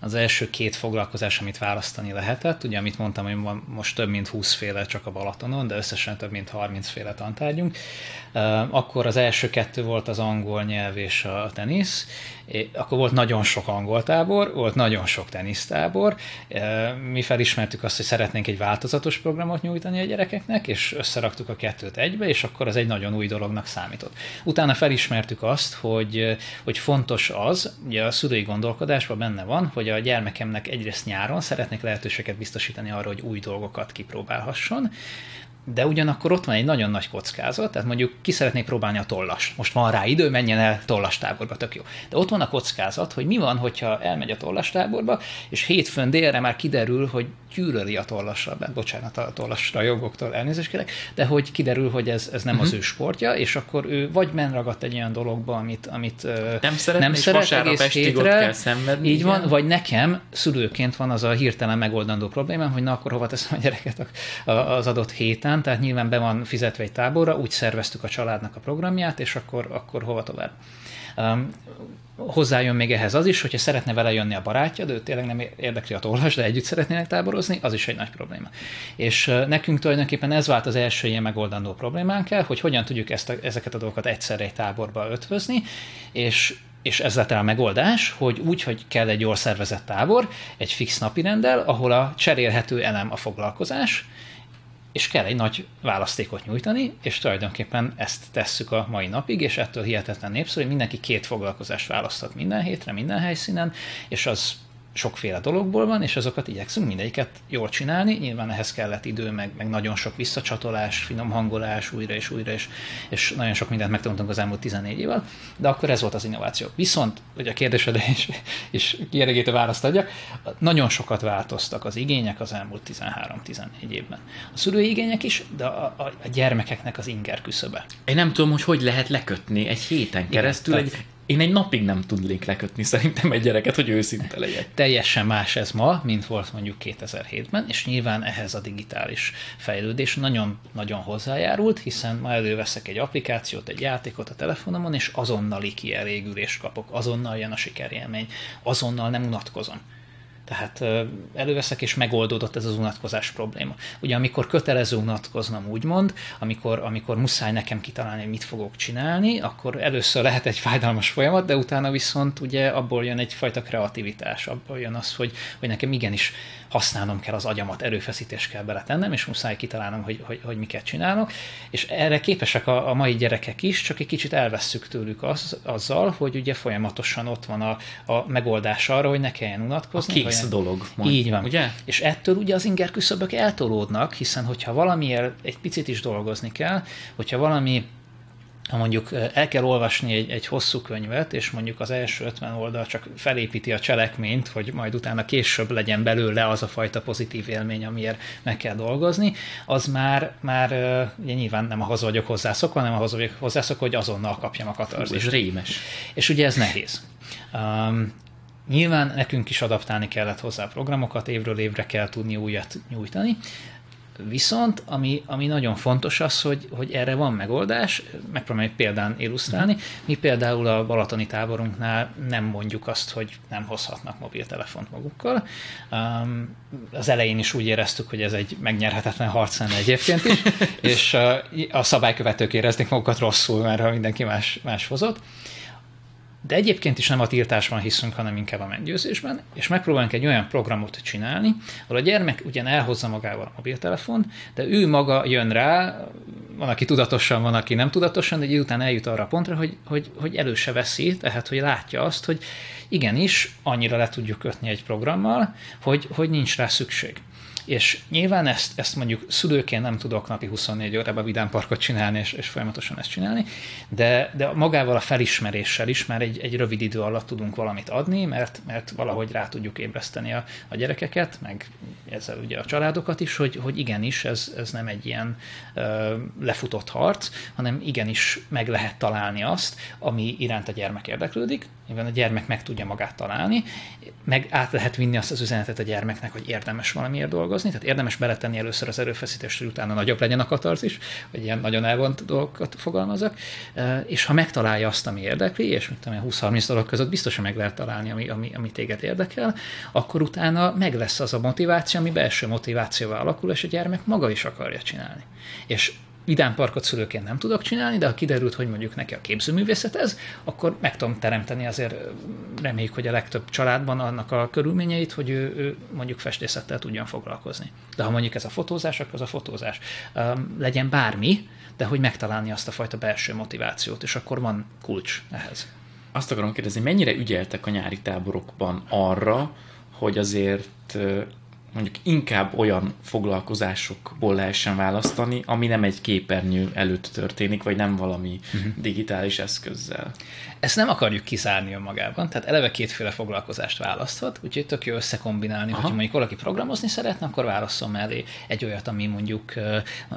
az első két foglalkozás, amit választani lehetett, ugye amit mondtam, hogy van most több mint 20 féle csak a Balatonon, de összesen több mint 30 féle tantárgyunk, akkor az első kettő volt az angol nyelv és a tenisz, akkor volt nagyon sok angol tábor, volt nagyon sok tenisztábor, mi felismertük azt, hogy szeretnénk egy változatos programot nyújtani a gyerekeknek, és összeraktuk a kettőt egybe, és akkor az egy nagyon új dolognak számított. Utána felismertük azt, hogy, hogy fontos az, ugye a szülői gondolkodásban benne van, hogy a gyermekemnek egyrészt nyáron szeretnék lehetőséget biztosítani arra, hogy új dolgokat kipróbálhasson, de ugyanakkor ott van egy nagyon nagy kockázat, tehát mondjuk ki szeretné próbálni a tollas. Most van rá idő, menjen el tollastáborba, tök jó. De ott van a kockázat, hogy mi van, hogyha elmegy a tollastáborba, és hétfőn délre már kiderül, hogy gyűlöli a tollasra, bocsánat a tollasra jogoktól elnézést kérek, de hogy kiderül, hogy ez, ez nem uh-huh. az ő sportja, és akkor ő vagy men ragadt egy olyan dologba, amit, amit nem szeret, nem szeret egész hétre, kell szenvedni. Így igen. van, vagy nekem szülőként van az a hirtelen megoldandó problémám, hogy na akkor hova teszem a gyereket az adott héten, tehát nyilván be van fizetve egy táborra, úgy szerveztük a családnak a programját, és akkor, akkor hova tovább. Um, hozzájön még ehhez az is, hogyha szeretne vele jönni a barátja, de ő tényleg nem érdekli a tollas, de együtt szeretnének táborozni, az is egy nagy probléma. És nekünk tulajdonképpen ez vált az első ilyen megoldandó problémánk el, hogy hogyan tudjuk ezt a, ezeket a dolgokat egyszerre egy táborba ötvözni, és és ez lett a megoldás, hogy úgy, hogy kell egy jól szervezett tábor, egy fix rendel, ahol a cserélhető elem a foglalkozás, és kell egy nagy választékot nyújtani, és tulajdonképpen ezt tesszük a mai napig, és ettől hihetetlen népszerű, hogy mindenki két foglalkozást választhat minden hétre, minden helyszínen, és az sokféle dologból van, és azokat igyekszünk mindegyiket jól csinálni. Nyilván ehhez kellett idő, meg, meg nagyon sok visszacsatolás, finom hangolás, újra és újra, és, és nagyon sok mindent megtanultunk az elmúlt 14 évvel, de akkor ez volt az innováció. Viszont, hogy a kérdésedre [laughs] is, is kielégítő választ adjak, nagyon sokat változtak az igények az elmúlt 13-14 évben. A szülői igények is, de a, a, a gyermekeknek az inger küszöbe. Én nem tudom, hogy hogy lehet lekötni egy héten keresztül Igen, egy én egy napig nem tudnék lekötni szerintem egy gyereket, hogy őszinte legyek. Teljesen más ez ma, mint volt mondjuk 2007-ben, és nyilván ehhez a digitális fejlődés nagyon-nagyon hozzájárult, hiszen ma előveszek egy applikációt, egy játékot a telefonomon, és azonnali kielégülést kapok, azonnal jön a sikerélmény, azonnal nem unatkozom. Tehát előveszek, és megoldódott ez az unatkozás probléma. Ugye amikor kötelező unatkoznom, úgymond, amikor, amikor muszáj nekem kitalálni, mit fogok csinálni, akkor először lehet egy fájdalmas folyamat, de utána viszont ugye abból jön egyfajta kreativitás, abból jön az, hogy, hogy nekem igenis használnom kell az agyamat, erőfeszítés kell beletennem, és muszáj kitalálnom, hogy, hogy, hogy miket csinálok. És erre képesek a, a mai gyerekek is, csak egy kicsit elvesszük tőlük az, azzal, hogy ugye folyamatosan ott van a, a megoldás arra, hogy ne kelljen unatkozni. A kész olyan... dolog. Majd. Így van. Ugye? És ettől ugye az inger küszöbök eltolódnak, hiszen hogyha valamiért egy picit is dolgozni kell, hogyha valami ha mondjuk el kell olvasni egy, egy hosszú könyvet, és mondjuk az első 50 oldal csak felépíti a cselekményt, hogy majd utána később legyen belőle az a fajta pozitív élmény, amiért meg kell dolgozni, az már, már ugye nyilván nem ahhoz vagyok hozzászokva, hanem ahhoz vagyok hozzászokva, hogy azonnal kapjam a katarzist. Ez rémes. És ugye ez nehéz. Um, nyilván nekünk is adaptálni kellett hozzá a programokat, évről évre kell tudni újat nyújtani, Viszont, ami, ami nagyon fontos az, hogy, hogy erre van megoldás, megpróbálom egy példán illusztrálni. Mi például a Balatoni táborunknál nem mondjuk azt, hogy nem hozhatnak mobiltelefont magukkal. Um, az elején is úgy éreztük, hogy ez egy megnyerhetetlen harc lenne egyébként is, [laughs] és uh, a szabálykövetők érezték magukat rosszul, mert mindenki más, más hozott de egyébként is nem a tiltásban hiszünk, hanem inkább a meggyőzésben, és megpróbálunk egy olyan programot csinálni, ahol a gyermek ugyan elhozza magával a mobiltelefon, de ő maga jön rá, van, aki tudatosan, van, aki nem tudatosan, de egy után eljut arra a pontra, hogy, hogy, hogy előse veszi, tehát hogy látja azt, hogy igenis, annyira le tudjuk kötni egy programmal, hogy, hogy nincs rá szükség. És nyilván ezt, ezt mondjuk szülőként nem tudok napi 24 órában vidámparkot csinálni, és, és folyamatosan ezt csinálni, de, de magával a felismeréssel is már egy, egy rövid idő alatt tudunk valamit adni, mert, mert valahogy rá tudjuk ébreszteni a, a gyerekeket, meg ezzel ugye a családokat is, hogy, hogy igenis ez, ez nem egy ilyen ö, lefutott harc, hanem igenis meg lehet találni azt, ami iránt a gyermek érdeklődik, mivel a gyermek meg tudja magát találni, meg át lehet vinni azt az üzenetet a gyermeknek, hogy érdemes valamiért dolgozni, tehát érdemes beletenni először az erőfeszítést, hogy utána nagyobb legyen a katarz is, hogy ilyen nagyon elvont dolgokat fogalmazok, és ha megtalálja azt, ami érdekli, és mint tudom, 20-30 dolog között biztosan meg lehet találni, ami, ami, ami téged érdekel, akkor utána meg lesz az a motiváció, ami belső motivációval alakul, és a gyermek maga is akarja csinálni. És vidám parkot szülőként nem tudok csinálni, de ha kiderült, hogy mondjuk neki a képzőművészet ez, akkor meg tudom teremteni azért reméljük, hogy a legtöbb családban annak a körülményeit, hogy ő, ő mondjuk festészettel tudjon foglalkozni. De ha mondjuk ez a fotózás, akkor az a fotózás. Um, legyen bármi, de hogy megtalálni azt a fajta belső motivációt, és akkor van kulcs ehhez. Azt akarom kérdezni, mennyire ügyeltek a nyári táborokban arra, hogy azért mondjuk inkább olyan foglalkozásokból lehessen választani, ami nem egy képernyő előtt történik, vagy nem valami uh-huh. digitális eszközzel. Ezt nem akarjuk kizárni önmagában, tehát eleve kétféle foglalkozást választhat, úgyhogy tök jó összekombinálni, Aha. hogyha mondjuk valaki programozni szeretne, akkor válasszon mellé egy olyat, ami mondjuk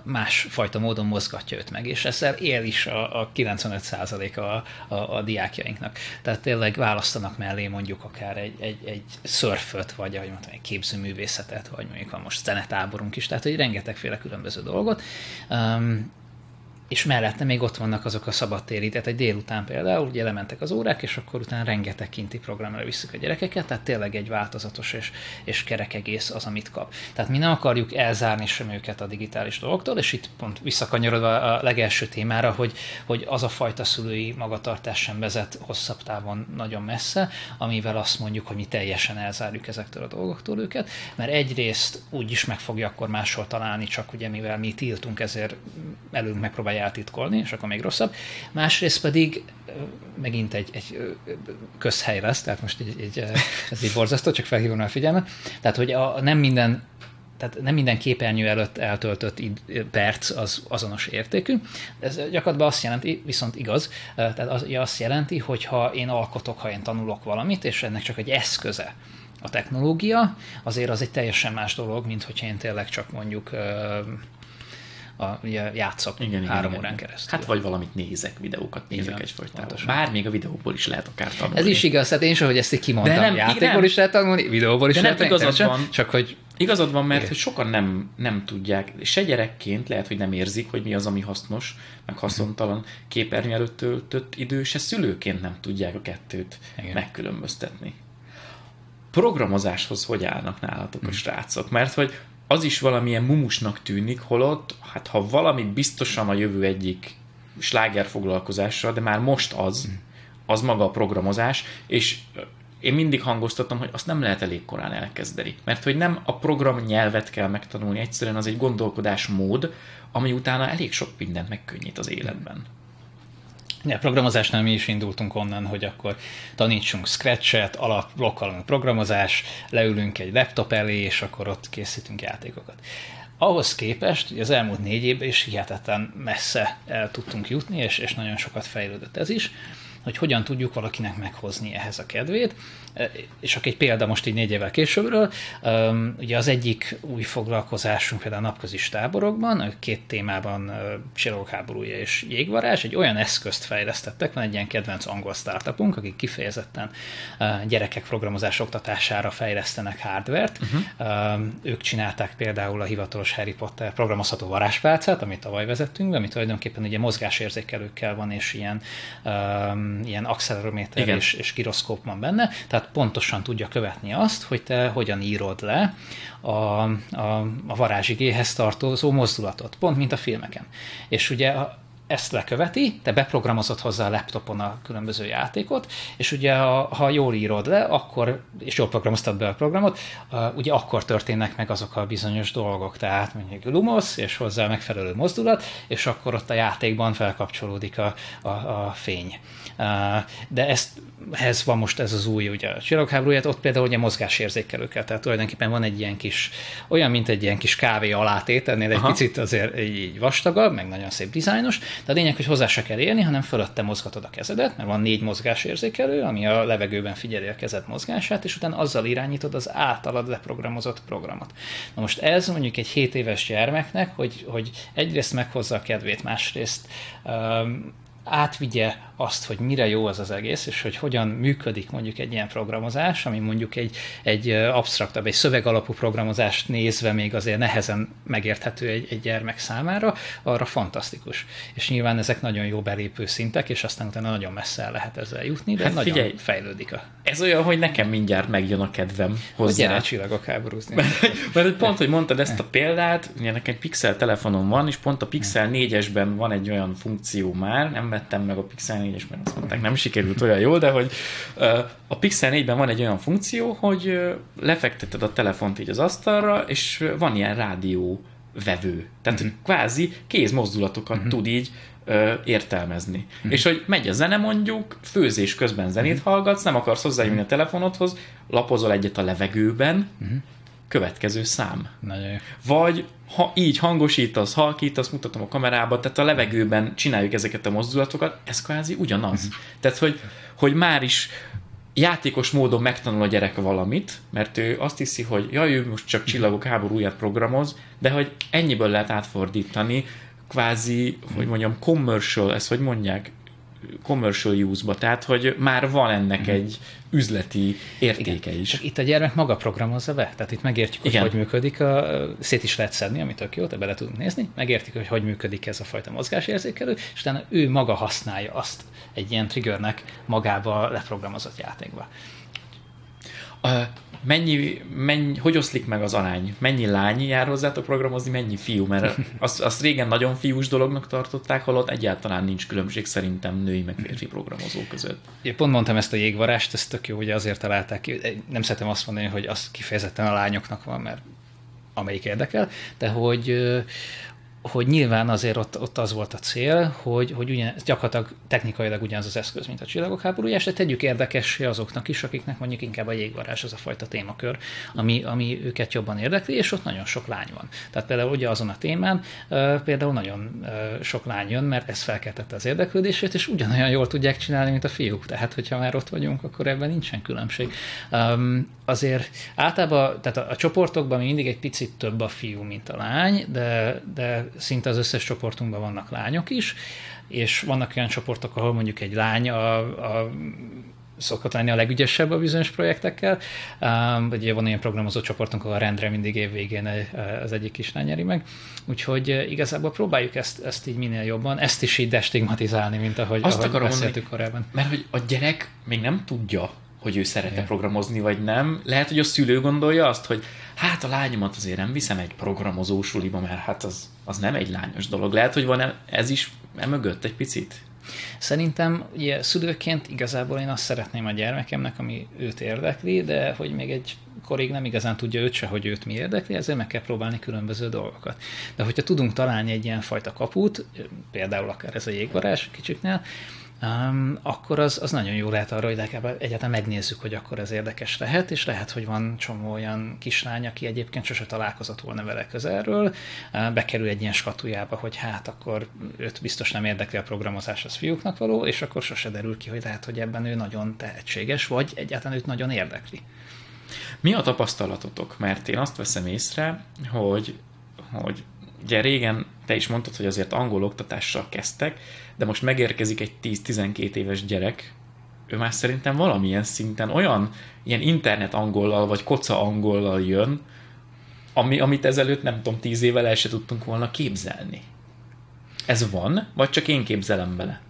másfajta módon mozgatja őt meg, és ezzel él is a, a 95% a, a, a diákjainknak. Tehát tényleg választanak mellé mondjuk akár egy, egy, egy szörföt, vagy ahogy mondtam, egy képzőművészetet, vagy mondjuk van most zenetáborunk is, tehát hogy rengetegféle különböző dolgot. És mellette még ott vannak azok a szabadtéri, tehát egy délután például, ugye lementek az órák, és akkor utána rengeteg kinti programra visszük a gyerekeket, tehát tényleg egy változatos és, és kerek egész az, amit kap. Tehát mi nem akarjuk elzárni sem őket a digitális dolgoktól, és itt pont visszakanyarodva a legelső témára, hogy, hogy az a fajta szülői magatartás sem vezet hosszabb távon nagyon messze, amivel azt mondjuk, hogy mi teljesen elzárjuk ezektől a dolgoktól őket, mert egyrészt úgy is meg fogja akkor máshol találni, csak ugye mivel mi tiltunk, ezért előnk megpróbálja eltitkolni, és akkor még rosszabb. Másrészt pedig megint egy, egy közhely lesz, tehát most egy, egy, ez egy borzasztó, csak felhívom a figyelmet. Tehát, hogy a, nem minden tehát nem minden képernyő előtt eltöltött id- perc az azonos értékű. Ez gyakorlatilag azt jelenti, viszont igaz, tehát az, azt jelenti, hogy ha én alkotok, ha én tanulok valamit, és ennek csak egy eszköze a technológia, azért az egy teljesen más dolog, mint hogyha én tényleg csak mondjuk a, ugye játszok igen, három igen, órán igen. keresztül. Hát vagy valamit nézek, videókat nézek igen, egyfajtában. Bár még a videóból is lehet akár tanulni. Ez is igaz, hát én sem, hogy ezt így kimondtam. De nem, Játékból nem. is lehet tanulni, videóból is De lehet tanulni. Igazad van, csak hogy Igazad van, mert hogy sokan nem, nem tudják, se gyerekként lehet, hogy nem érzik, hogy mi az, ami hasznos, meg haszontalan képernyő előtt töltött idő, se szülőként nem tudják a kettőt Igen. megkülönböztetni. Programozáshoz hogy állnak nálatok a hm. srácok? Mert hogy az is valamilyen mumusnak tűnik, holott, hát ha valami biztosan a jövő egyik sláger foglalkozása, de már most az, az maga a programozás, és én mindig hangoztatom, hogy azt nem lehet elég korán elkezdeni. Mert hogy nem a program nyelvet kell megtanulni, egyszerűen az egy gondolkodásmód, ami utána elég sok mindent megkönnyít az életben. Ja, programozásnál mi is indultunk onnan, hogy akkor tanítsunk Scratch-et, alap programozás, leülünk egy laptop elé, és akkor ott készítünk játékokat. ahhoz képest, hogy az elmúlt négy évben is hihetetlen messze el tudtunk jutni, és, és nagyon sokat fejlődött ez is hogy hogyan tudjuk valakinek meghozni ehhez a kedvét. E, és akkor egy példa most így négy évvel későbbről, ugye az egyik új foglalkozásunk például a napközis táborokban, két témában csillagok háborúja és jégvarázs, egy olyan eszközt fejlesztettek, van egy ilyen kedvenc angol startupunk, akik kifejezetten gyerekek programozás oktatására fejlesztenek hardvert. Uh-huh. Ők csinálták például a hivatalos Harry Potter programozható varázspálcát, amit tavaly vezettünk, ami tulajdonképpen ugye mozgásérzékelőkkel van, és ilyen um, ilyen accelerométer és, és giroszkóp van benne, tehát pontosan tudja követni azt, hogy te hogyan írod le a, a, a varázsigéhez tartozó mozdulatot, pont mint a filmeken. És ugye ezt leköveti, te beprogramozott hozzá a laptopon a különböző játékot, és ugye ha, ha jól írod le, akkor, és jól programoztad be a programot, uh, ugye akkor történnek meg azok a bizonyos dolgok, tehát mondjuk Lumos, és hozzá megfelelő mozdulat, és akkor ott a játékban felkapcsolódik a, a, a fény. De ezt, ehhez van most ez az új, ugye a csillagháborúját, ott például ugye mozgásérzékelőkkel, tehát tulajdonképpen van egy ilyen kis, olyan, mint egy ilyen kis kávé alátét, ennél egy Aha. picit azért így vastagabb, meg nagyon szép dizájnos, de a lényeg, hogy hozzá se kell érni, hanem fölötte mozgatod a kezedet, mert van négy mozgásérzékelő, ami a levegőben figyeli a kezed mozgását, és utána azzal irányítod az általad leprogramozott programot. Na most ez mondjuk egy 7 éves gyermeknek, hogy, hogy egyrészt meghozza a kedvét, másrészt um, átvigye azt, hogy mire jó az az egész, és hogy hogyan működik mondjuk egy ilyen programozás, ami mondjuk egy, egy absztraktabb, egy szövegalapú programozást nézve még azért nehezen megérthető egy, egy gyermek számára, arra fantasztikus. És nyilván ezek nagyon jó belépő szintek, és aztán utána nagyon messze el lehet ezzel jutni, de hát nagyon figyelj, fejlődik. A... Ez olyan, hogy nekem mindjárt megjön a kedvem hozzá. Hogy gyere csillagok háborúzni. Mert, mert pont, hogy mondtad ezt a példát, ugye nekem egy Pixel telefonom van, és pont a Pixel 4-esben van egy olyan funkció már, nem vettem meg a Pixel 4-es, mert azt mondták, nem sikerült olyan jól, de hogy a Pixel 4-ben van egy olyan funkció, hogy lefekteted a telefont így az asztalra, és van ilyen rádió vevő. Tehát uh-huh. kvázi kézmozdulatokat uh-huh. tud így ö, értelmezni. Uh-huh. És hogy megy a zene mondjuk, főzés közben zenét uh-huh. hallgatsz, nem akarsz hozzájönni a telefonodhoz, lapozol egyet a levegőben, uh-huh. Következő szám. Nagyon. Vagy ha így hangosítasz, halkítasz, mutatom a kamerába, tehát a levegőben csináljuk ezeket a mozdulatokat, ez kvázi ugyanaz. Uh-huh. Tehát, hogy, hogy már is játékos módon megtanul a gyerek valamit, mert ő azt hiszi, hogy jaj, ő most csak csillagok háborúját programoz, de hogy ennyiből lehet átfordítani, kvázi, hogy mondjam, commercial, ezt hogy mondják, commercial use-ba, tehát hogy már van ennek mm. egy üzleti értéke Igen. is. Itt a gyermek maga programozza be, tehát itt megértjük, hogy Igen. hogy működik, a, szét is lehet szedni, amit tök jó, te bele tudunk nézni, megértjük, hogy hogy működik ez a fajta mozgásérzékelő, és utána ő maga használja azt egy ilyen triggernek magába leprogramozott játékba. A, mennyi, mennyi, hogy oszlik meg az arány? Mennyi lány jár hozzátok programozni, mennyi fiú? Mert [laughs] azt, azt régen nagyon fiús dolognak tartották, holott egyáltalán nincs különbség szerintem női meg férfi programozók között. Én pont mondtam ezt a jégvarást, ez tök jó, hogy azért találták ki. Nem szeretem azt mondani, hogy az kifejezetten a lányoknak van, mert amelyik érdekel, de hogy hogy nyilván azért ott, ott az volt a cél, hogy, hogy ugyan, gyakorlatilag technikailag ugyanaz az eszköz, mint a csillagok háborúja, és tegyük érdekessé azoknak is, akiknek mondjuk inkább a jégvarázs az a fajta témakör, ami, ami őket jobban érdekli, és ott nagyon sok lány van. Tehát például ugye azon a témán például nagyon sok lány jön, mert ez felkeltette az érdeklődését, és ugyanolyan jól tudják csinálni, mint a fiúk. Tehát, hogyha már ott vagyunk, akkor ebben nincsen különbség. Azért általában, tehát a, a csoportokban mindig egy picit több a fiú, mint a lány, de, de szinte az összes csoportunkban vannak lányok is, és vannak olyan csoportok, ahol mondjuk egy lány a, a szokott lenni a legügyesebb a bizonyos projektekkel. Um, ugye van ilyen programozó csoportunk, ahol a rendre mindig évvégén az egyik kislány nyeri meg. Úgyhogy igazából próbáljuk ezt, ezt így minél jobban, ezt is így destigmatizálni, mint ahogy, Azt ahogy beszéltük mondani, korábban. Mert hogy a gyerek még nem tudja, hogy ő szeret programozni, vagy nem. Lehet, hogy a szülő gondolja azt, hogy hát a lányomat azért nem viszem egy programozó suliba, mert hát az, az nem egy lányos dolog. Lehet, hogy van ez is emögött egy picit? Szerintem ugye szülőként igazából én azt szeretném a gyermekemnek, ami őt érdekli, de hogy még egy korig nem igazán tudja őt se, hogy őt mi érdekli, ezért meg kell próbálni különböző dolgokat. De hogyha tudunk találni egy ilyen fajta kaput, például akár ez a jégvarázs kicsiknél, um, akkor az, az nagyon jó lehet arra, hogy legalább egyáltalán megnézzük, hogy akkor ez érdekes lehet, és lehet, hogy van csomó olyan kislány, aki egyébként sose találkozott volna vele közelről, bekerül egy ilyen skatujába, hogy hát akkor őt biztos nem érdekli a programozás, az fiúknak való, és akkor sose derül ki, hogy lehet, hogy ebben ő nagyon tehetséges, vagy egyáltalán őt nagyon érdekli. Mi a tapasztalatotok? Mert én azt veszem észre, hogy, hogy ugye régen te is mondtad, hogy azért angol oktatással kezdtek, de most megérkezik egy 10-12 éves gyerek, ő már szerintem valamilyen szinten olyan ilyen internet angollal vagy koca angollal jön, ami, amit ezelőtt nem tudom, 10 évvel el se tudtunk volna képzelni. Ez van, vagy csak én képzelem bele?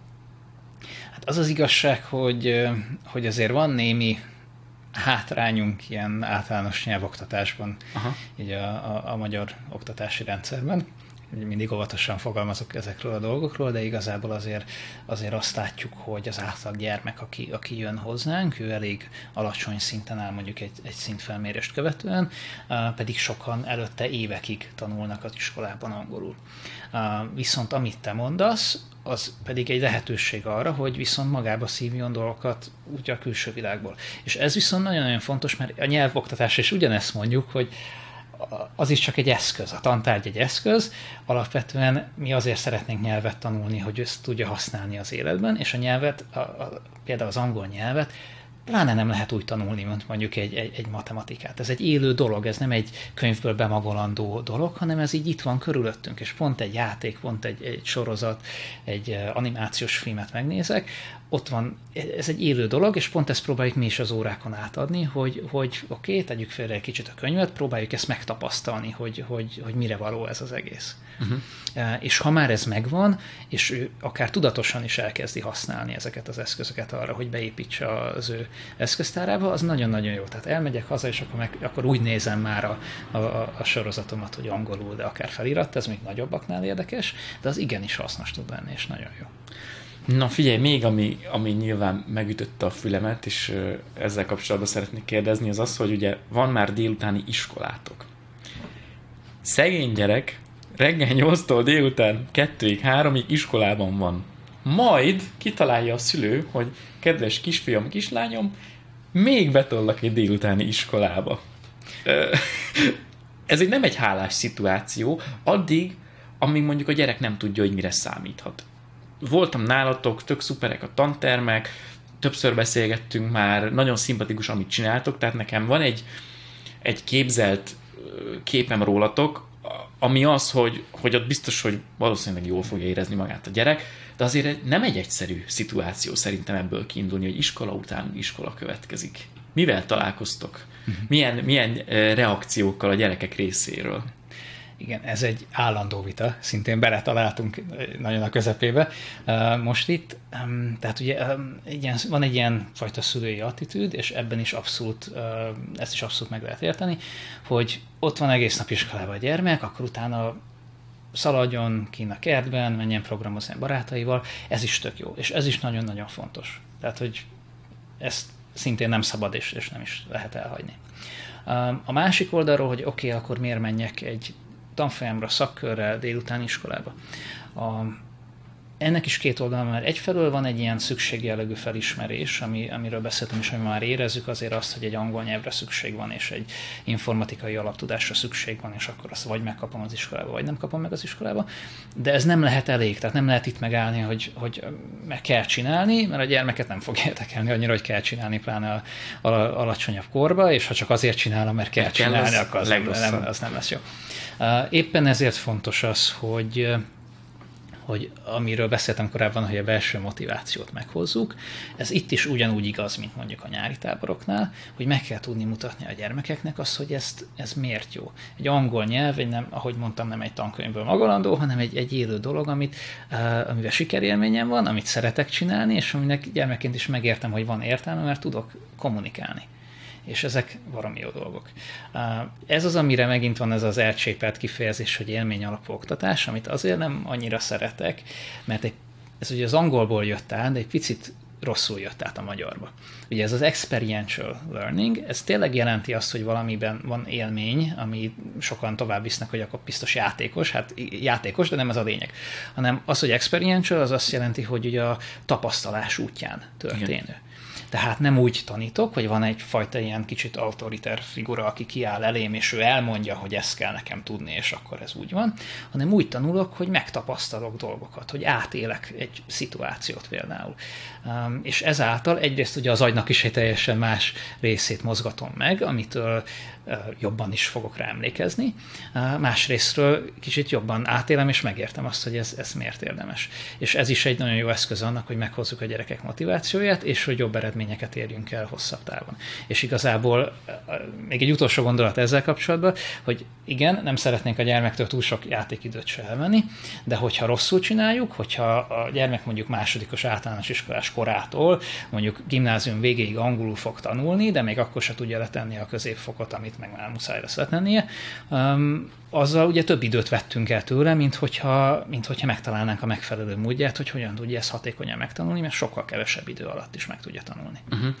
Hát az az igazság, hogy, hogy azért van némi hátrányunk ilyen általános nyelvoktatásban, Aha. így a, a, a magyar oktatási rendszerben. Mindig óvatosan fogalmazok ezekről a dolgokról, de igazából azért, azért azt látjuk, hogy az átlag gyermek, aki, aki jön hozzánk, ő elég alacsony szinten áll mondjuk egy, egy szintfelmérést követően, pedig sokan előtte évekig tanulnak az iskolában angolul. Viszont amit te mondasz, az pedig egy lehetőség arra, hogy viszont magába szívjon dolgokat úgy a külső világból. És ez viszont nagyon-nagyon fontos, mert a nyelvoktatás is ugyanezt mondjuk, hogy az is csak egy eszköz, a tantárgy egy eszköz, alapvetően mi azért szeretnénk nyelvet tanulni, hogy ezt tudja használni az életben, és a nyelvet, a, a, például az angol nyelvet pláne nem lehet úgy tanulni, mint mondjuk egy, egy, egy matematikát. Ez egy élő dolog, ez nem egy könyvből bemagolandó dolog, hanem ez így itt van körülöttünk, és pont egy játék, pont egy, egy sorozat, egy eh, animációs filmet megnézek, ott van, ez egy élő dolog, és pont ezt próbáljuk mi is az órákon átadni, hogy, hogy oké, okay, tegyük félre egy kicsit a könyvet, próbáljuk ezt megtapasztalni, hogy, hogy, hogy mire való ez az egész. Uh-huh. És ha már ez megvan, és ő akár tudatosan is elkezdi használni ezeket az eszközöket arra, hogy beépítse az ő eszköztárába, az nagyon-nagyon jó. Tehát elmegyek haza, és akkor, meg, akkor úgy nézem már a, a, a sorozatomat, hogy angolul, de akár felirat, ez még nagyobbaknál érdekes, de az igenis hasznos tud lenni, és nagyon jó. Na figyelj, még ami, ami nyilván megütötte a fülemet, és ezzel kapcsolatban szeretnék kérdezni, az az, hogy ugye van már délutáni iskolátok. Szegény gyerek reggel 8-tól délután 2-ig, 3-ig iskolában van. Majd kitalálja a szülő, hogy kedves kisfiam, kislányom, még betollak egy délutáni iskolába. Ez egy nem egy hálás szituáció, addig, amíg mondjuk a gyerek nem tudja, hogy mire számíthat voltam nálatok, tök szuperek a tantermek, többször beszélgettünk már, nagyon szimpatikus, amit csináltok, tehát nekem van egy, egy képzelt képem rólatok, ami az, hogy, hogy ott biztos, hogy valószínűleg jól fogja érezni magát a gyerek, de azért nem egy egyszerű szituáció szerintem ebből kiindulni, hogy iskola után iskola következik. Mivel találkoztok? Mhm. Milyen, milyen reakciókkal a gyerekek részéről? Igen, ez egy állandó vita, szintén beletaláltunk nagyon a közepébe most itt. Tehát ugye ilyen, van egy ilyen fajta szülői attitűd, és ebben is abszolút, ezt is abszolút meg lehet érteni, hogy ott van egész nap iskolában a gyermek, akkor utána szaladjon ki a kertben, menjen programozni barátaival, ez is tök jó, és ez is nagyon-nagyon fontos. Tehát, hogy ezt szintén nem szabad, és, és nem is lehet elhagyni. A másik oldalról, hogy oké, okay, akkor miért menjek egy tanfolyamra, szakkörre, délután iskolába. A, ennek is két oldala, mert egyfelől van egy ilyen szükségjellegű felismerés, ami, amiről beszéltem is, hogy már érezzük azért azt, hogy egy angol nyelvre szükség van, és egy informatikai alaptudásra szükség van, és akkor azt vagy megkapom az iskolába, vagy nem kapom meg az iskolába. De ez nem lehet elég, tehát nem lehet itt megállni, hogy, hogy meg kell csinálni, mert a gyermeket nem fog [laughs] érdekelni annyira, hogy kell csinálni, pláne a, a, alacsonyabb korba, és ha csak azért csinálom, mert kell, kell csinálni, akkor az nem, az nem lesz jó. Éppen ezért fontos az, hogy hogy amiről beszéltem korábban, hogy a belső motivációt meghozzuk, ez itt is ugyanúgy igaz, mint mondjuk a nyári táboroknál, hogy meg kell tudni mutatni a gyermekeknek azt, hogy ezt, ez miért jó. Egy angol nyelv, egy nem, ahogy mondtam, nem egy tankönyvből magalandó, hanem egy, egy élő dolog, amit, uh, amivel sikerélményem van, amit szeretek csinálni, és aminek gyermekként is megértem, hogy van értelme, mert tudok kommunikálni és ezek valami jó dolgok. Ez az, amire megint van ez az elcsépelt kifejezés, hogy élmény alapú oktatás, amit azért nem annyira szeretek, mert egy, ez ugye az angolból jött el, de egy picit rosszul jött át a magyarba. Ugye ez az experiential learning, ez tényleg jelenti azt, hogy valamiben van élmény, ami sokan tovább visznek, hogy akkor biztos játékos, hát játékos, de nem ez a lényeg. Hanem az, hogy experiential, az azt jelenti, hogy ugye a tapasztalás útján történő. Igen. Tehát nem úgy tanítok, hogy van egyfajta ilyen kicsit autoriter figura, aki kiáll elém, és ő elmondja, hogy ezt kell nekem tudni, és akkor ez úgy van, hanem úgy tanulok, hogy megtapasztalok dolgokat, hogy átélek egy szituációt például. És ezáltal egyrészt ugye az agynak is egy teljesen más részét mozgatom meg, amitől jobban is fogok rá emlékezni. Másrésztről kicsit jobban átélem, és megértem azt, hogy ez, ez miért érdemes. És ez is egy nagyon jó eszköz annak, hogy meghozzuk a gyerekek motivációját, és hogy jobb eredményeket érjünk el hosszabb távon. És igazából még egy utolsó gondolat ezzel kapcsolatban, hogy igen, nem szeretnénk a gyermektől túl sok játékidőt se elvenni, de hogyha rosszul csináljuk, hogyha a gyermek mondjuk másodikos általános iskolás korától, mondjuk gimnázium végéig angolul fog tanulni, de még akkor se tudja letenni a középfokot, amit meg már muszáj lesz letennie, um, azzal ugye több időt vettünk el tőle, mint hogyha, mint hogyha megtalálnánk a megfelelő módját, hogy hogyan tudja ezt hatékonyan megtanulni, mert sokkal kevesebb idő alatt is meg tudja tanulni. Uh-huh.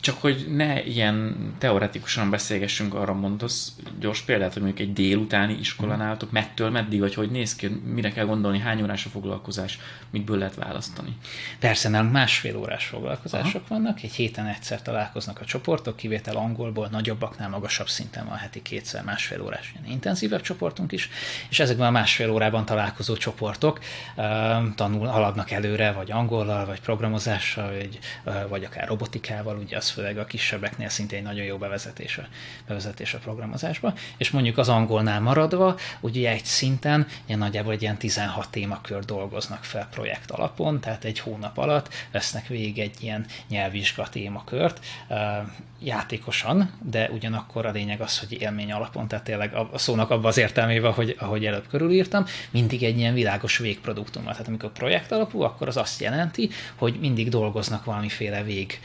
Csak hogy ne ilyen teoretikusan beszélgessünk, arra mondasz gyors példát, hogy mondjuk egy délutáni iskolán mhm. álltok, mettől meddig, vagy hogy néz ki, mire kell gondolni, hány órás a foglalkozás, mikből lehet választani? Persze, nem másfél órás foglalkozások Aha. vannak, egy héten egyszer találkoznak a csoportok, kivétel angolból, nagyobbaknál magasabb szinten van heti kétszer másfél órás ilyen intenzívebb csoportunk is, és ezekben a másfél órában találkozó csoportok tanul, haladnak előre, vagy angollal, vagy programozással, vagy, vagy akár robotikával, ugye az főleg a kisebbeknél szintén nagyon jó bevezetés a, bevezetés a programozásba, és mondjuk az angolnál maradva, ugye egy szinten ilyen nagyjából egy ilyen 16 témakör dolgoznak fel projekt alapon, tehát egy hónap alatt vesznek végig egy ilyen nyelvvizsga témakört, játékosan, de ugyanakkor a lényeg az, hogy élmény alapon, tehát tényleg a szónak abban az értelmében, hogy ahogy előbb körülírtam, mindig egy ilyen világos végproduktummal. Tehát amikor projekt alapú, akkor az azt jelenti, hogy mindig dolgoznak valamiféle vég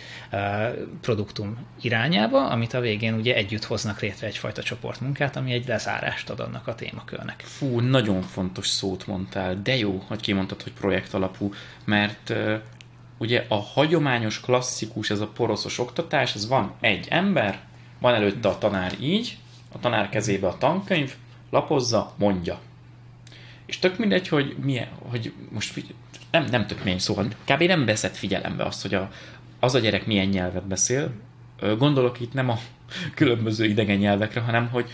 produktum irányába, amit a végén ugye együtt hoznak létre egyfajta csoportmunkát, ami egy lezárást ad annak a témakörnek. Fú, nagyon fontos szót mondtál, de jó, hogy kimondtad, hogy projekt alapú, mert ugye a hagyományos, klasszikus, ez a poroszos oktatás, ez van egy ember, van előtte a tanár így, a tanár kezébe a tankönyv, lapozza, mondja. És tök mindegy, hogy milyen, hogy most nem, nem tök mély szóval, kb. nem veszed figyelembe azt, hogy a, az a gyerek milyen nyelvet beszél. Gondolok itt nem a [laughs] különböző idegen nyelvekre, hanem hogy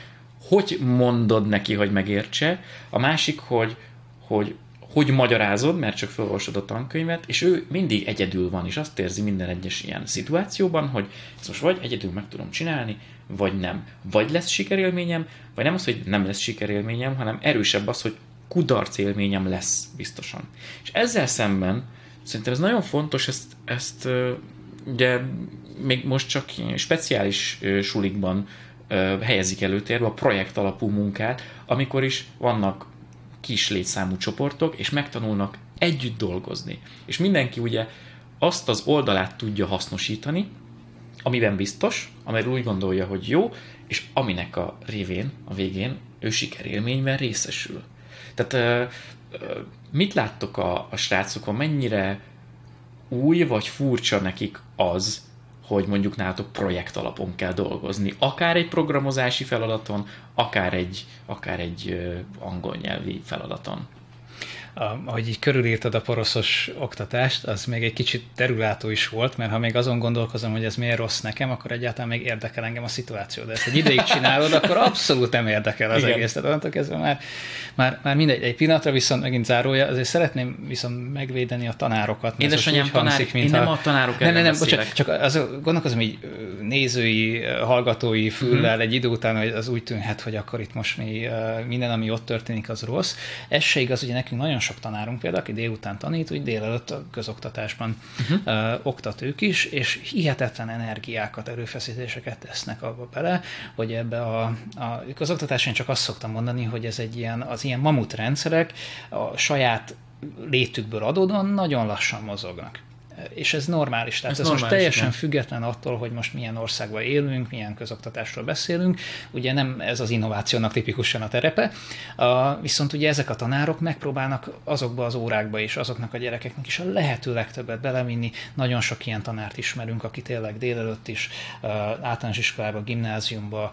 hogy mondod neki, hogy megértse. A másik, hogy, hogy hogy magyarázod, mert csak felolvasod a tankönyvet, és ő mindig egyedül van, és azt érzi minden egyes ilyen szituációban, hogy ezt most vagy egyedül meg tudom csinálni, vagy nem. Vagy lesz sikerélményem, vagy nem az, hogy nem lesz sikerélményem, hanem erősebb az, hogy kudarc élményem lesz biztosan. És ezzel szemben szerintem ez nagyon fontos, ezt, ezt ugye még most csak speciális sulikban helyezik előtérbe a projekt alapú munkát, amikor is vannak kis létszámú csoportok, és megtanulnak együtt dolgozni. És mindenki ugye azt az oldalát tudja hasznosítani, amiben biztos, amiről úgy gondolja, hogy jó, és aminek a révén, a végén ő sikerélményben részesül. Tehát mit láttok a, a srácokon, mennyire új vagy furcsa nekik az, hogy mondjuk nálatok projekt alapon kell dolgozni. Akár egy programozási feladaton, akár egy, akár egy angol nyelvi feladaton ahogy így körülírtad a poroszos oktatást, az még egy kicsit terülátó is volt, mert ha még azon gondolkozom, hogy ez miért rossz nekem, akkor egyáltalán még érdekel engem a szituáció. De ezt egy ideig csinálod, akkor abszolút nem érdekel az Igen. egész. Tehát onnantól kezdve már, már, már mindegy. Egy pillanatra viszont megint zárója, azért szeretném viszont megvédeni a tanárokat. Édesanyám tanár, hangzik, én nem a tanárok nem, nem, nem, bocsánat, csak az, gondolkozom így nézői, hallgatói füllel mm. egy idő után, hogy az úgy tűnhet, hogy akkor itt most mi, minden, ami ott történik, az rossz. Ez se igaz, ugye nekünk nagyon sok tanárunk például, aki délután tanít, úgy délelőtt a közoktatásban uh-huh. ö, oktat ők is, és hihetetlen energiákat, erőfeszítéseket tesznek abba bele, hogy ebbe a, a közoktatáson csak azt szoktam mondani, hogy ez egy ilyen, az ilyen mamut rendszerek a saját létükből adódóan nagyon lassan mozognak És ez normális. Tehát ez, ez normális, most teljesen nem. független attól, hogy most milyen országban élünk, milyen közoktatásról beszélünk. Ugye nem ez az innovációnak tipikusan a terepe, uh, viszont ugye ezek a tanárok megpróbálnak azokba az órákba is, azoknak a gyerekeknek is a lehető legtöbbet belevinni. Nagyon sok ilyen tanárt ismerünk, aki tényleg délelőtt is általános iskolába, gimnáziumba,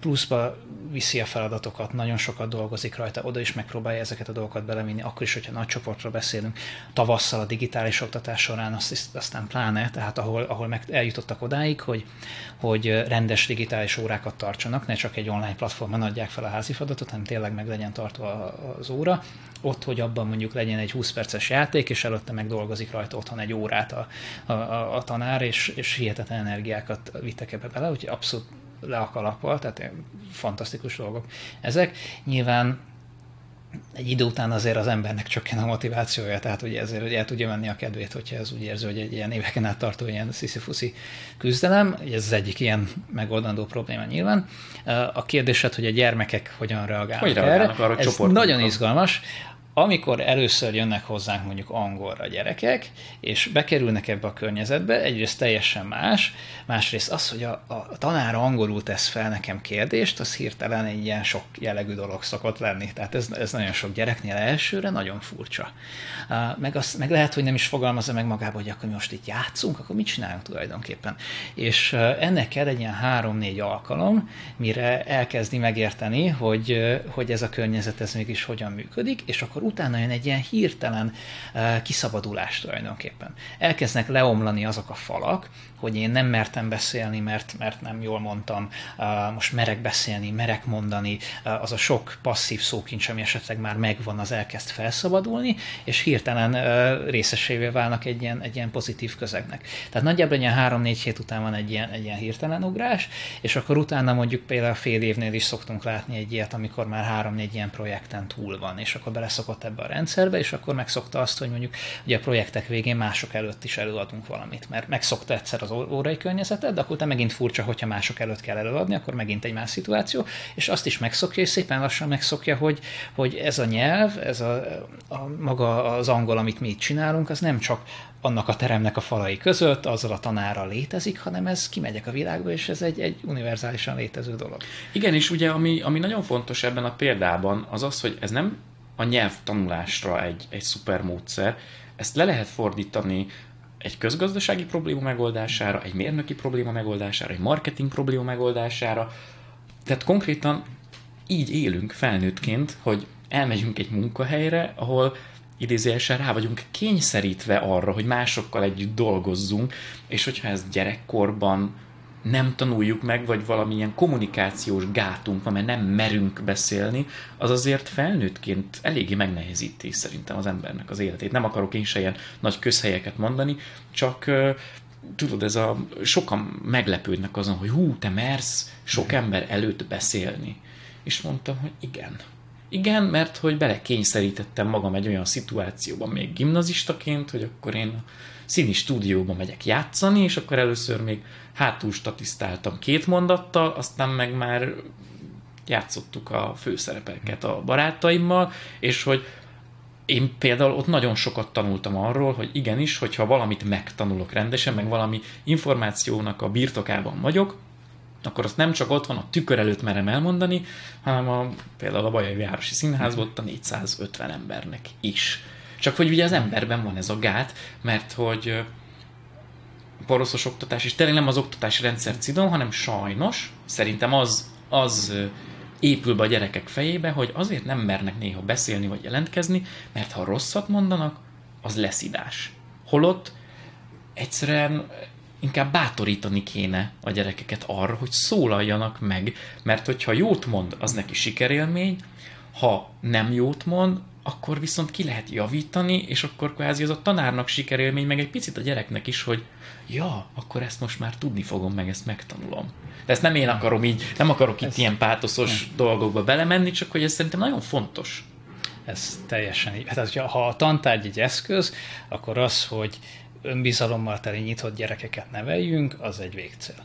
pluszba viszi a feladatokat, nagyon sokat dolgozik rajta, oda is megpróbálja ezeket a dolgokat belevinni, akkor is, hogyha nagy csoportról beszélünk. Tavasszal a digitális oktatás során azt, aztán pláne, tehát ahol, ahol meg eljutottak odáig, hogy, hogy rendes digitális órákat tartsanak, ne csak egy online platformon adják fel a házi feladatot, hanem tényleg meg legyen tartva az óra, ott, hogy abban mondjuk legyen egy 20 perces játék, és előtte meg dolgozik rajta otthon egy órát a, a, a, a tanár, és, és hihetetlen energiákat vittek ebbe bele, úgyhogy abszolút le a kalappal, tehát fantasztikus dolgok ezek. Nyilván egy idő után azért az embernek csökken a motivációja, tehát ugye ezért hogy el tudja menni a kedvét, hogyha ez úgy érzi, hogy egy ilyen éveken át tartó ilyen sziszifuszi küzdelem, ez az egyik ilyen megoldandó probléma nyilván. A kérdésed, hogy a gyermekek hogyan reagálnak, hogy reagálnak erre, arra, ez nagyon izgalmas amikor először jönnek hozzánk mondjuk angolra gyerekek, és bekerülnek ebbe a környezetbe, egyrészt teljesen más, másrészt az, hogy a, a tanár angolul tesz fel nekem kérdést, az hirtelen egy ilyen sok jellegű dolog szokott lenni. Tehát ez, ez nagyon sok gyereknél elsőre nagyon furcsa. Meg, az, meg lehet, hogy nem is fogalmazza meg magába, hogy akkor mi most itt játszunk, akkor mit csinálunk tulajdonképpen. És ennek kell egy ilyen három-négy alkalom, mire elkezdi megérteni, hogy, hogy ez a környezet ez mégis hogyan működik, és akkor utána jön egy ilyen hirtelen uh, kiszabadulás tulajdonképpen. Elkezdnek leomlani azok a falak, hogy én nem mertem beszélni, mert, mert nem jól mondtam, uh, most merek beszélni, merek mondani, uh, az a sok passzív szókincs, ami esetleg már megvan, az elkezd felszabadulni, és hirtelen részesévé válnak egy ilyen, egy ilyen pozitív közegnek. Tehát nagyjából ilyen három-négy hét után van egy ilyen, egy ilyen hirtelen ugrás, és akkor utána mondjuk például fél évnél is szoktunk látni egy ilyet, amikor már három-négy ilyen projekten túl van, és akkor beleszokott ebbe a rendszerbe, és akkor megszokta azt, hogy mondjuk ugye a projektek végén mások előtt is előadunk valamit, mert megszokta egyszer az órai környezetet, de akkor utána megint furcsa, hogyha mások előtt kell előadni, akkor megint egy más szituáció, és azt is megszokja, és szépen lassan megszokja, hogy, hogy ez a nyelv, ez a, a maga az angol, amit mi itt csinálunk, az nem csak annak a teremnek a falai között, azzal a tanára létezik, hanem ez kimegyek a világba, és ez egy, egy univerzálisan létező dolog. Igen, és ugye ami, ami nagyon fontos ebben a példában, az az, hogy ez nem a nyelvtanulásra egy, egy szuper módszer, ezt le lehet fordítani egy közgazdasági probléma megoldására, egy mérnöki probléma megoldására, egy marketing probléma megoldására. Tehát konkrétan így élünk felnőttként, hogy elmegyünk egy munkahelyre, ahol idézőjelesen rá vagyunk kényszerítve arra, hogy másokkal együtt dolgozzunk, és hogyha ez gyerekkorban nem tanuljuk meg, vagy valamilyen kommunikációs gátunk van, mert nem merünk beszélni, az azért felnőttként eléggé megnehezíti szerintem az embernek az életét. Nem akarok én se ilyen nagy közhelyeket mondani, csak tudod, ez a sokan meglepődnek azon, hogy hú, te mersz sok ember előtt beszélni. És mondtam, hogy igen. Igen, mert hogy belekényszerítettem magam egy olyan szituációban még gimnazistaként, hogy akkor én a színi stúdióba megyek játszani, és akkor először még hátul statisztáltam két mondattal, aztán meg már játszottuk a főszerepeket a barátaimmal, és hogy én például ott nagyon sokat tanultam arról, hogy igenis, hogyha valamit megtanulok rendesen, meg valami információnak a birtokában vagyok, akkor azt nem csak otthon a tükör előtt merem elmondani, hanem a, például a Bajai Városi Színházban ott a 450 embernek is. Csak hogy ugye az emberben van ez a gát, mert hogy poroszos oktatás, és tényleg nem az oktatási rendszer cidom, hanem sajnos, szerintem az, az épül be a gyerekek fejébe, hogy azért nem mernek néha beszélni vagy jelentkezni, mert ha rosszat mondanak, az leszidás. Holott egyszerűen inkább bátorítani kéne a gyerekeket arra, hogy szólaljanak meg, mert hogyha jót mond, az neki sikerélmény, ha nem jót mond, akkor viszont ki lehet javítani, és akkor kvázi az a tanárnak sikerélmény, meg egy picit a gyereknek is, hogy ja, akkor ezt most már tudni fogom, meg ezt megtanulom. De ezt nem én akarom így, nem akarok itt ez ilyen pátoszos nem. dolgokba belemenni, csak hogy ez szerintem nagyon fontos. Ez teljesen így. Hát, ha a tantárgy egy eszköz, akkor az, hogy önbizalommal teli nyitott gyerekeket neveljünk, az egy végcél.